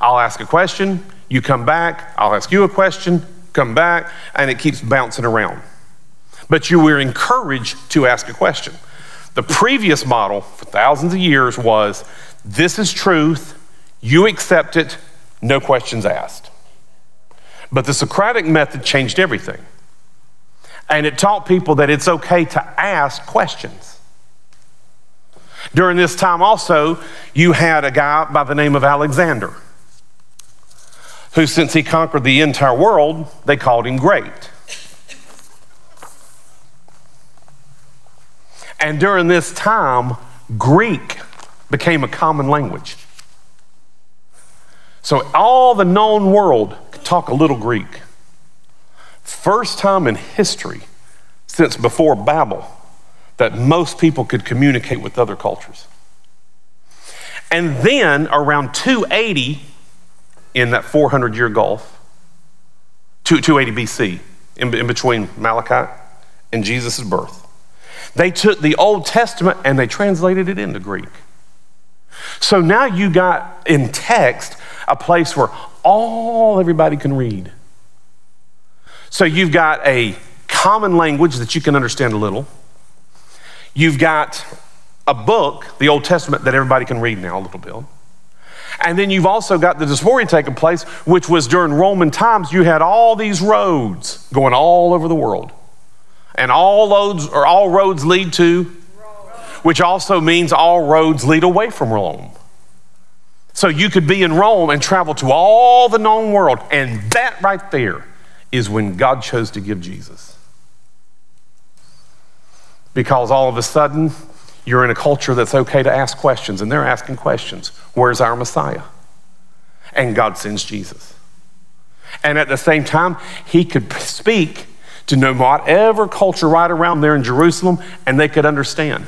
Speaker 3: I'll ask a question, you come back, I'll ask you a question, come back, and it keeps bouncing around. But you were encouraged to ask a question. The previous model for thousands of years was this is truth, you accept it, no questions asked. But the Socratic method changed everything. And it taught people that it's okay to ask questions. During this time, also, you had a guy by the name of Alexander, who, since he conquered the entire world, they called him great. And during this time, Greek became a common language. So all the known world could talk a little Greek. First time in history since before Babel that most people could communicate with other cultures. And then around 280 in that 400 year gulf, 280 BC, in, between Malachi and Jesus' birth, they took the Old Testament and they translated it into Greek. So now you got in text a place where all everybody can read. So you've got a common language that you can understand a little. You've got a book, the Old Testament, that everybody can read now a little bit. And then you've also got the diaspora taking place, which was during Roman times. You had all these roads going all over the world. And all roads or all roads lead to, which also means all roads lead away from Rome. So you could be in Rome and travel to all the known world. And that right there is when God chose to give Jesus. Because all of a sudden, you're in a culture that's okay to ask questions, and they're asking questions Where's our Messiah? And God sends Jesus. And at the same time, he could speak to no whatever culture right around there in Jerusalem, and they could understand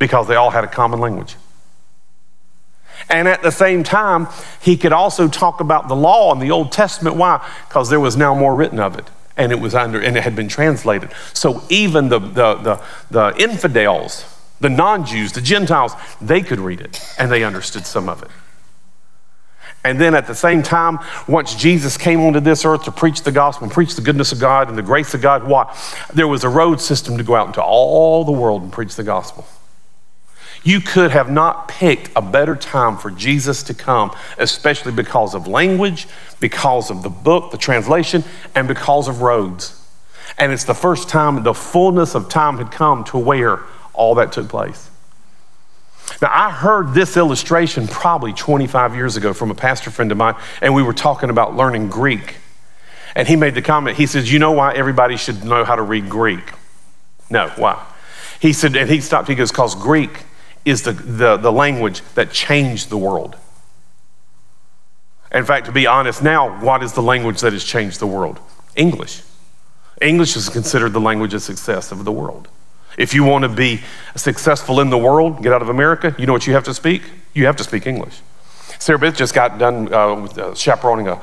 Speaker 3: because they all had a common language. And at the same time, he could also talk about the law in the Old Testament. Why? Because there was now more written of it. And it was under, and it had been translated. So even the, the, the, the infidels, The non Jews, the Gentiles, they could read it and they understood some of it. And then at the same time, once Jesus came onto this earth to preach the gospel and preach the goodness of God and the grace of God, what? There was a road system to go out into all the world and preach the gospel. You could have not picked a better time for Jesus to come, especially because of language, because of the book, the translation, and because of roads. And it's the first time the fullness of time had come to where all that took place. Now, I heard this illustration probably 25 years ago from a pastor friend of mine, and we were talking about learning Greek. And he made the comment, he says, You know why everybody should know how to read Greek? No, why? He said, and he stopped, he goes, Because Greek is the, the, the language that changed the world. In fact, to be honest, now, what is the language that has changed the world? English. English is considered the language of success of the world. If you want to be successful in the world, get out of America, you know what you have to speak? You have to speak English. Sarah Beth just got done uh, uh, chaperoning a,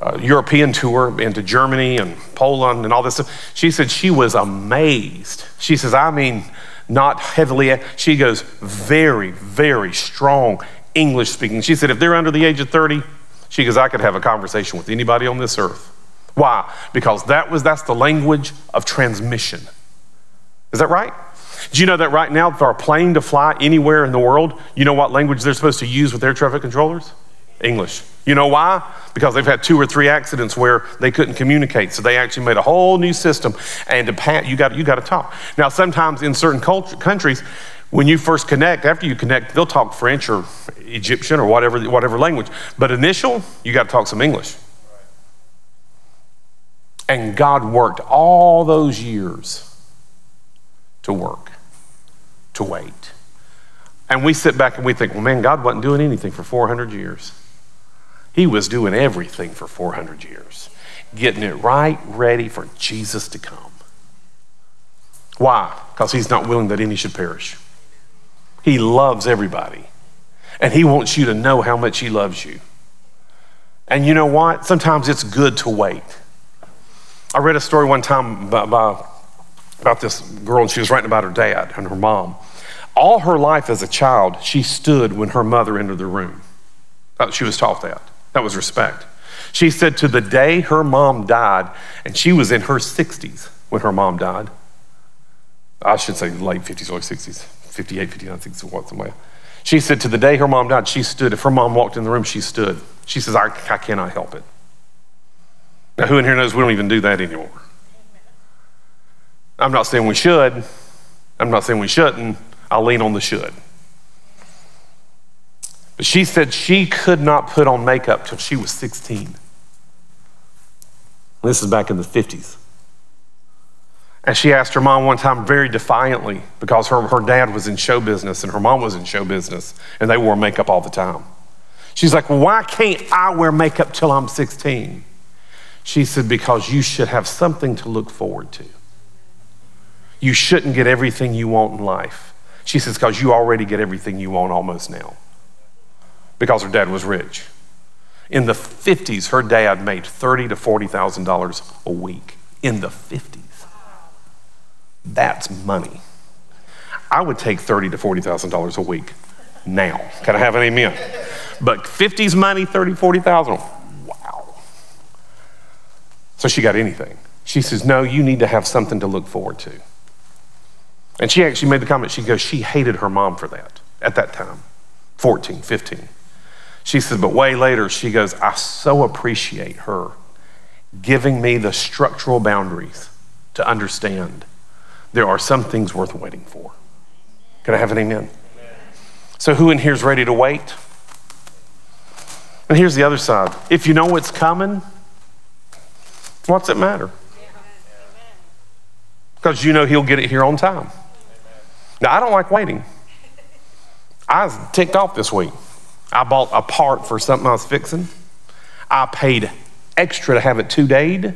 Speaker 3: a European tour into Germany and Poland and all this stuff. She said she was amazed. She says, I mean, not heavily, she goes, very, very strong English speaking. She said, if they're under the age of 30, she goes, I could have a conversation with anybody on this earth. Why? Because that was that's the language of transmission. Is that right? Do you know that right now, for a plane to fly anywhere in the world, you know what language they're supposed to use with air traffic controllers? English. You know why? Because they've had two or three accidents where they couldn't communicate. So they actually made a whole new system. And to pat, you got, you got to talk. Now, sometimes in certain culture, countries, when you first connect, after you connect, they'll talk French or Egyptian or whatever, whatever language. But initial, you got to talk some English. And God worked all those years to work, to wait. And we sit back and we think, well, man, God wasn't doing anything for 400 years. He was doing everything for 400 years, getting it right ready for Jesus to come. Why? Because he's not willing that any should perish. He loves everybody, and he wants you to know how much he loves you. And you know what? Sometimes it's good to wait. I read a story one time by, by about this girl, and she was writing about her dad and her mom. All her life as a child, she stood when her mother entered the room. She was taught that. That was respect. She said to the day her mom died, and she was in her 60s when her mom died. I should say late 50s, early 60s, 58, 59, 60, what, somewhere. She said to the day her mom died, she stood. If her mom walked in the room, she stood. She says, I, I cannot help it. Now, who in here knows we don't even do that anymore? I'm not saying we should. I'm not saying we shouldn't. I'll lean on the should. But she said she could not put on makeup till she was 16. This is back in the 50s. And she asked her mom one time very defiantly because her, her dad was in show business and her mom was in show business and they wore makeup all the time. She's like, well, Why can't I wear makeup till I'm 16? She said, Because you should have something to look forward to you shouldn't get everything you want in life. She says, because you already get everything you want almost now. Because her dad was rich. In the 50s, her dad made 30 to $40,000 a week. In the 50s. That's money. I would take 30 to $40,000 a week now. Can I have an amen? But 50s money, 30, 40,000. Wow. So she got anything. She says, No, you need to have something to look forward to. And she actually made the comment, she goes, she hated her mom for that at that time, 14, 15. She says, but way later, she goes, I so appreciate her giving me the structural boundaries to understand there are some things worth waiting for. Can I have an amen? amen? So, who in here is ready to wait? And here's the other side if you know what's coming, what's it matter? Because you know he'll get it here on time. Now, I don't like waiting. I was ticked off this week. I bought a part for something I was fixing. I paid extra to have it two dayed.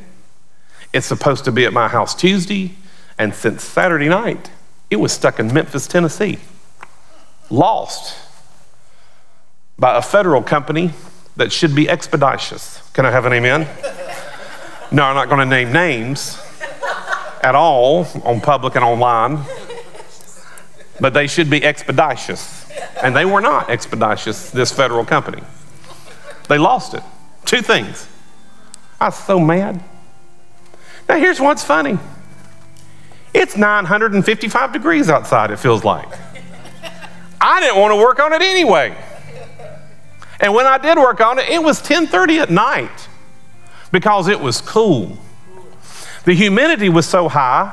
Speaker 3: It's supposed to be at my house Tuesday, and since Saturday night, it was stuck in Memphis, Tennessee. Lost by a federal company that should be expeditious. Can I have an amen? no, I'm not going to name names at all on public and online. but they should be expeditious. And they were not expeditious, this federal company. They lost it. Two things. I was so mad. Now, here's what's funny it's 955 degrees outside, it feels like. I didn't want to work on it anyway. And when I did work on it, it was 10:30 at night because it was cool. The humidity was so high,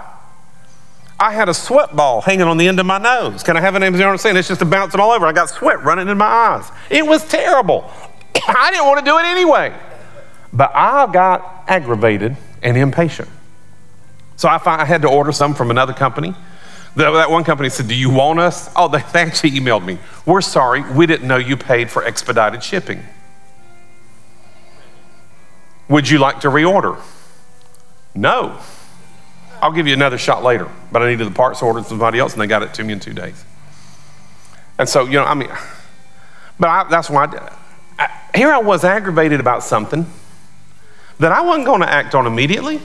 Speaker 3: I had a sweat ball hanging on the end of my nose. Can I have an? You know what I'm saying? It's just bouncing all over. I got sweat running in my eyes. It was terrible. I didn't want to do it anyway. But I got aggravated and impatient. So I, I had to order some from another company. That one company said, Do you want us? Oh, they actually emailed me. We're sorry, we didn't know you paid for expedited shipping. Would you like to reorder? No. I'll give you another shot later, but I needed the parts ordered from somebody else and they got it to me in two days. And so, you know, I mean, but I, that's why I I, here I was aggravated about something that I wasn't going to act on immediately.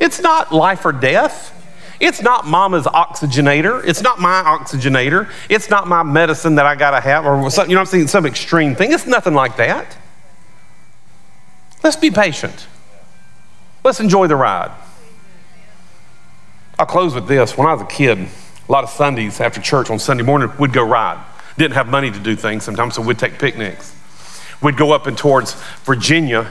Speaker 3: It's not life or death. It's not mama's oxygenator. It's not my oxygenator. It's not my medicine that I got to have or something, you know I'm saying, some extreme thing. It's nothing like that. Let's be patient. Let's enjoy the ride. I'll close with this. When I was a kid, a lot of Sundays after church on Sunday morning, we'd go ride. Didn't have money to do things sometimes, so we'd take picnics. We'd go up and towards Virginia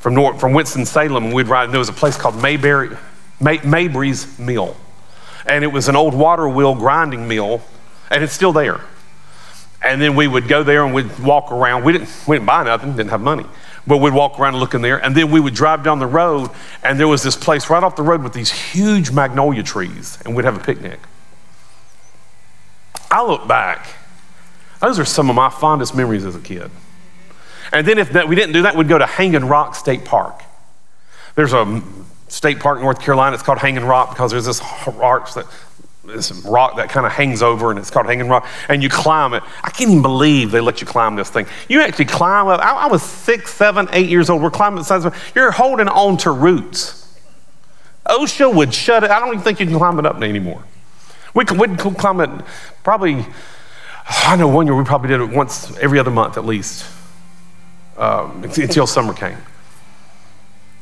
Speaker 3: from, North, from Winston-Salem, and we'd ride, and there was a place called Mayberry, May, Mabry's Mill. And it was an old water wheel grinding mill, and it's still there. And then we would go there and we'd walk around. We didn't, we didn't buy nothing, didn't have money. But we'd walk around and look in there. And then we would drive down the road, and there was this place right off the road with these huge magnolia trees, and we'd have a picnic. I look back, those are some of my fondest memories as a kid. And then if we didn't do that, we'd go to Hanging Rock State Park. There's a state park in North Carolina. It's called Hanging Rock because there's this arch that this rock that kind of hangs over and it's called Hanging Rock. And you climb it. I can't even believe they let you climb this thing. You actually climb up. I, I was six, seven, eight years old. We're climbing the. You're holding on to roots. OSHA would shut it. I don't even think you can climb it up anymore. We could, we'd climb it probably, I know one year we probably did it once every other month at least um, until summer came.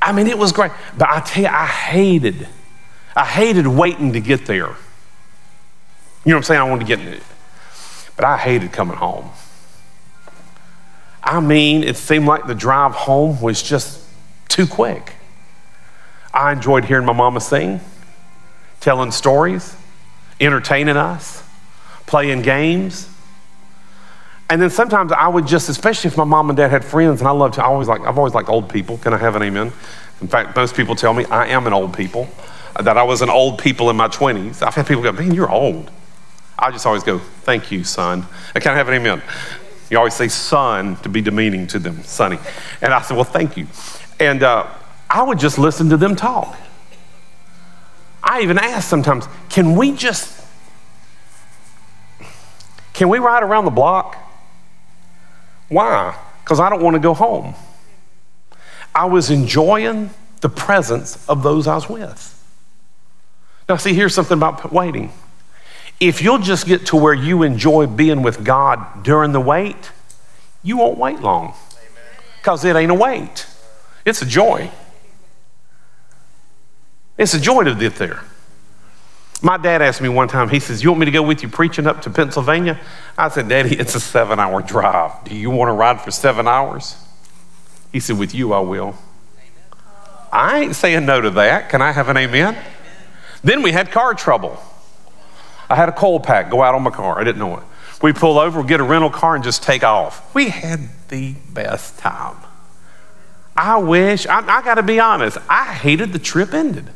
Speaker 3: I mean, it was great. But I tell you, I hated, I hated waiting to get there. You know what I'm saying? I wanted to get it. But I hated coming home. I mean, it seemed like the drive home was just too quick. I enjoyed hearing my mama sing, telling stories, entertaining us, playing games. And then sometimes I would just, especially if my mom and dad had friends, and I love to, I always like, I've always liked old people. Can I have an amen? In fact, most people tell me I am an old people, that I was an old people in my 20s. I've had people go, man, you're old. I just always go, thank you, son. I can't have an amen. You always say son to be demeaning to them, sonny. And I said, well, thank you. And uh, I would just listen to them talk. I even asked sometimes, can we just, can we ride around the block? Why? Because I don't want to go home. I was enjoying the presence of those I was with. Now, see, here's something about waiting. If you'll just get to where you enjoy being with God during the wait, you won't wait long. Because it ain't a wait, it's a joy. It's a joy to get there. My dad asked me one time, he says, You want me to go with you preaching up to Pennsylvania? I said, Daddy, it's a seven hour drive. Do you want to ride for seven hours? He said, With you, I will. I ain't saying no to that. Can I have an amen? Then we had car trouble. I had a coil pack go out on my car. I didn't know it. We pull over, get a rental car, and just take off. We had the best time. I wish, I, I got to be honest, I hated the trip ended.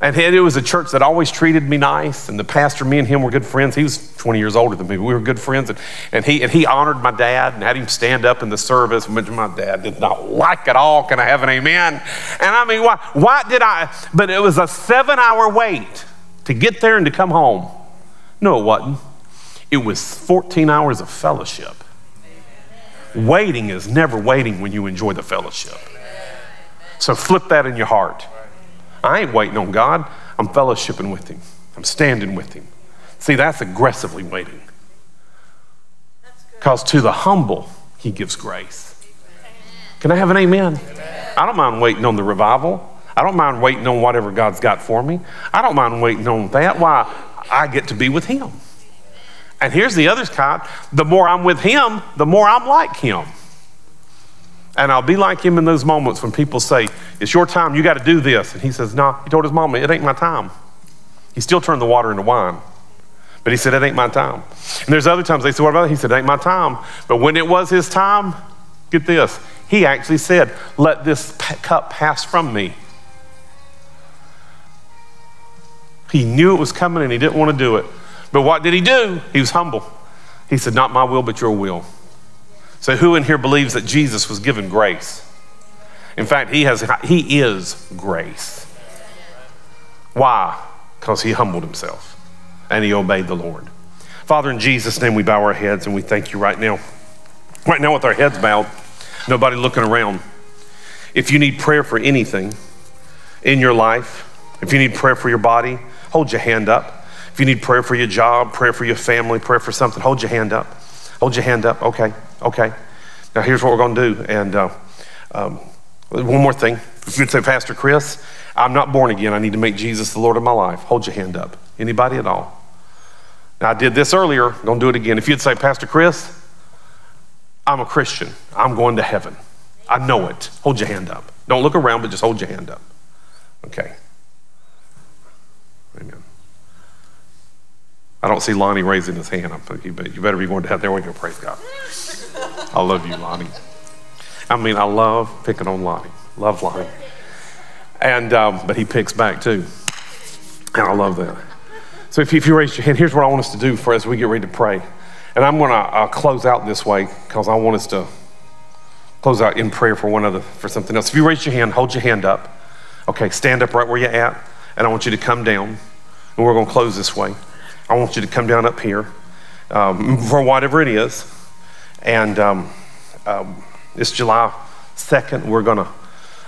Speaker 3: And it was a church that always treated me nice. And the pastor, me and him were good friends. He was 20 years older than me. We were good friends. And, and, he, and he honored my dad and had him stand up in the service, which my dad did not like at all. Can I have an amen? And I mean, why, why did I? But it was a seven hour wait to get there and to come home. No, it wasn't. It was 14 hours of fellowship. Waiting is never waiting when you enjoy the fellowship. So flip that in your heart. I ain't waiting on God. I'm fellowshipping with Him. I'm standing with Him. See, that's aggressively waiting. Because to the humble, he gives grace. Can I have an amen? I don't mind waiting on the revival. I don't mind waiting on whatever God's got for me. I don't mind waiting on that. Why? I get to be with Him. And here's the other kind the more I'm with Him, the more I'm like Him. And I'll be like Him in those moments when people say, It's your time, you got to do this. And He says, No, He told His mama, It ain't my time. He still turned the water into wine. But he said, It ain't my time. And there's other times they said, What about it? He said, It ain't my time. But when it was his time, get this, he actually said, Let this cup pass from me. He knew it was coming and he didn't want to do it. But what did he do? He was humble. He said, Not my will, but your will. So, who in here believes that Jesus was given grace? In fact, he, has, he is grace. Why? Because he humbled himself and he obeyed the Lord. Father, in Jesus' name, we bow our heads and we thank you right now. Right now, with our heads bowed, nobody looking around. If you need prayer for anything in your life, if you need prayer for your body, hold your hand up. If you need prayer for your job, prayer for your family, prayer for something, hold your hand up. Hold your hand up. Okay, okay. Now, here's what we're going to do. And uh, um, one more thing. If you'd say, Pastor Chris, I'm not born again. I need to make Jesus the Lord of my life. Hold your hand up. Anybody at all? Now, I did this earlier. Don't do it again. If you'd say, Pastor Chris, I'm a Christian. I'm going to heaven. I know it. Hold your hand up. Don't look around, but just hold your hand up. Okay. Amen. I don't see Lonnie raising his hand. but you better be going to heaven. There we go. Praise God. I love you, Lonnie. I mean, I love picking on Lonnie. Love Lonnie. And, um, but he picks back too. And I love that. So if you, if you raise your hand, here's what I want us to do for as we get ready to pray. And I'm going to uh, close out this way because I want us to close out in prayer for one other, for something else. If you raise your hand, hold your hand up. Okay, stand up right where you're at. And I want you to come down. And we're going to close this way. I want you to come down up here um, for whatever it is. And um, um, it's July 2nd. We're going to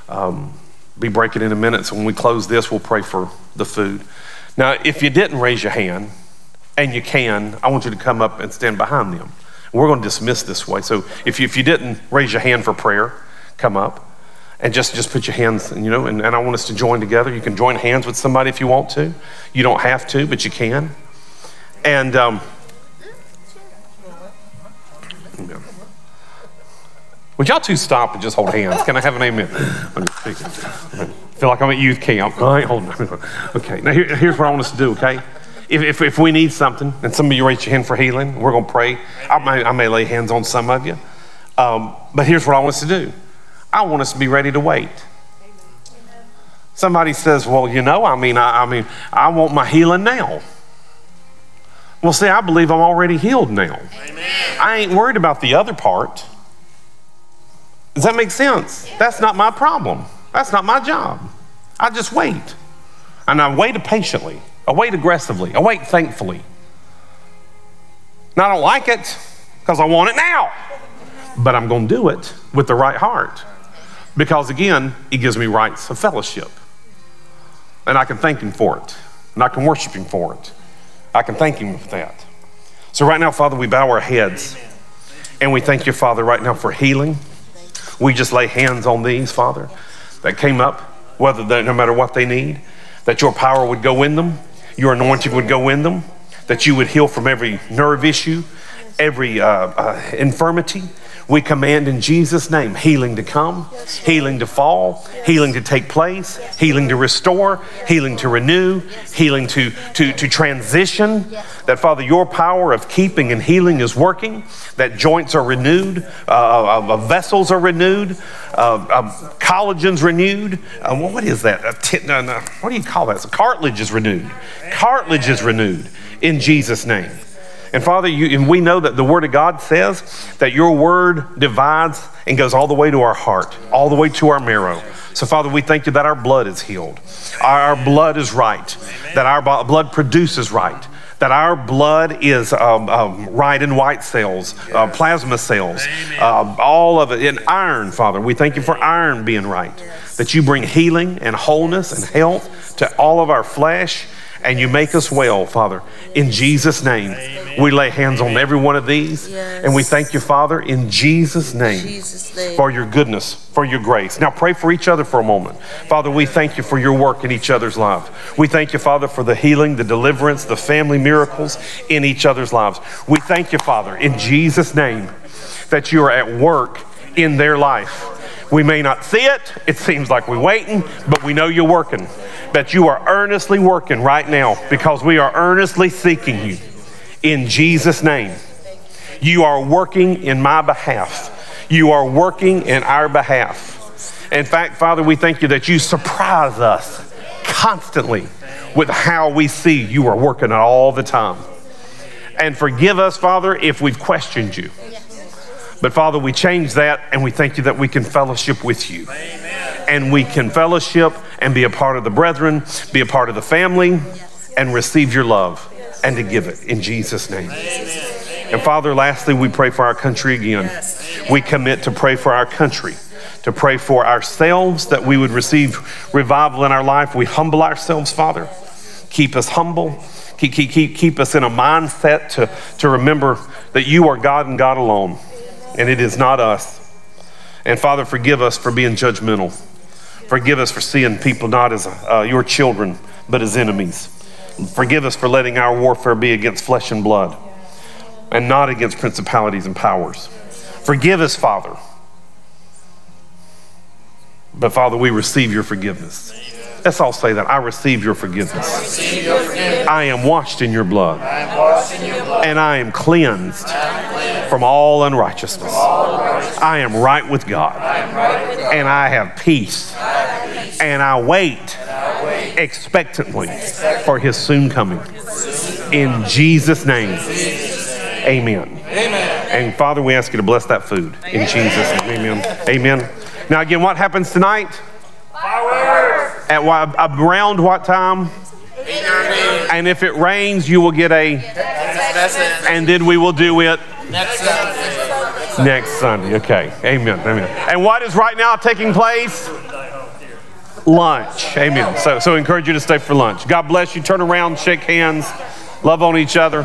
Speaker 3: um, be breaking in a minute. So when we close this, we'll pray for the food. Now, if you didn't raise your hand, and you can, I want you to come up and stand behind them. We're going to dismiss this way. So if you, if you didn't raise your hand for prayer, come up and just, just put your hands, you know, and, and I want us to join together. You can join hands with somebody if you want to. You don't have to, but you can. And um, would y'all two stop and just hold hands? Can I have an amen? I'm feel like I'm at youth camp. All right, hold on. Okay, now here, here's what I want us to do, okay? If, if, if, we need something, and some of you raise your hand for healing, we're going to pray. I may, I may lay hands on some of you. Um, but here's what I want us to do I want us to be ready to wait. Somebody says, Well, you know, I mean, I, I mean, I want my healing now. Well, see, I believe I'm already healed now. Amen. I ain't worried about the other part. Does that make sense? That's not my problem. That's not my job. I just wait. And I wait patiently. I wait aggressively. I wait thankfully. Now, I don't like it because I want it now, but I'm going to do it with the right heart because, again, He gives me rights of fellowship. And I can thank Him for it, and I can worship Him for it. I can thank Him for that. So, right now, Father, we bow our heads and we thank you, Father, right now for healing. We just lay hands on these, Father, that came up, whether they, no matter what they need, that your power would go in them, your anointing would go in them, that you would heal from every nerve issue, every uh, uh, infirmity. We command in Jesus' name healing to come, healing to fall, healing to take place, healing to restore, healing to renew, healing to, to, to transition. That, Father, your power of keeping and healing is working, that joints are renewed, uh, uh, uh vessels are renewed, uh, uh, collagen's renewed. Uh, what is that? what do you call that? So cartilage is renewed. Cartilage is renewed in Jesus' name. And Father, you, and we know that the Word of God says that your Word divides and goes all the way to our heart, all the way to our marrow. So, Father, we thank you that our blood is healed, our blood is right, that our blood produces right, that our blood is um, um, right in white cells, uh, plasma cells, uh, all of it. In iron, Father. We thank you for iron being right, that you bring healing and wholeness and health to all of our flesh and you make us well, Father. In Jesus' name, we lay hands on every one of these.
Speaker 4: Yes.
Speaker 3: And we thank you, Father, in Jesus' name,
Speaker 4: Jesus' name.
Speaker 3: for your goodness, for your grace. Now pray for each other for a moment. Father, we thank you for your work in each other's lives. We thank you, Father, for the healing, the deliverance, the family miracles in each other's lives. We thank you, Father, in Jesus' name, that you are at work in their life. We may not see it, it seems like we're waiting, but we know you're working. That you are earnestly working right now because we are earnestly seeking you in Jesus' name. You are working in my behalf. You are working in our behalf. In fact, Father, we thank you that you surprise us constantly with how we see you are working all the time. And forgive us, Father, if we've questioned you. But Father, we change that and we thank you that we can fellowship with you. Amen. And we can fellowship and be a part of the brethren, be a part of the family, and receive your love and to give it in Jesus' name. And Father, lastly, we pray for our country again. We commit to pray for our country, to pray for ourselves that we would receive revival in our life. We humble ourselves, Father. Keep us humble. Keep, keep, keep, keep us in a mindset to, to remember that you are God and God alone, and it is not us. And Father, forgive us for being judgmental. Forgive us for seeing people not as uh, your children, but as enemies. Forgive us for letting our warfare be against flesh and blood and not against principalities and powers. Forgive us, Father. But Father, we receive your forgiveness. Let's all say that. I receive your forgiveness. I am washed in your blood. And I am cleansed from all unrighteousness. I am right with God. And I have peace. And I wait expectantly for his soon coming. In Jesus' name. Amen. And Father, we ask you to bless that food in Jesus' name. Amen. Amen. Now, again, what happens tonight? At what, around what time? And if it rains, you will get a. And then we will do it next Sunday. Okay. Amen. Amen. And what is right now taking place? Lunch. Amen. So, so I encourage you to stay for lunch. God bless you. Turn around, shake hands, love on each other.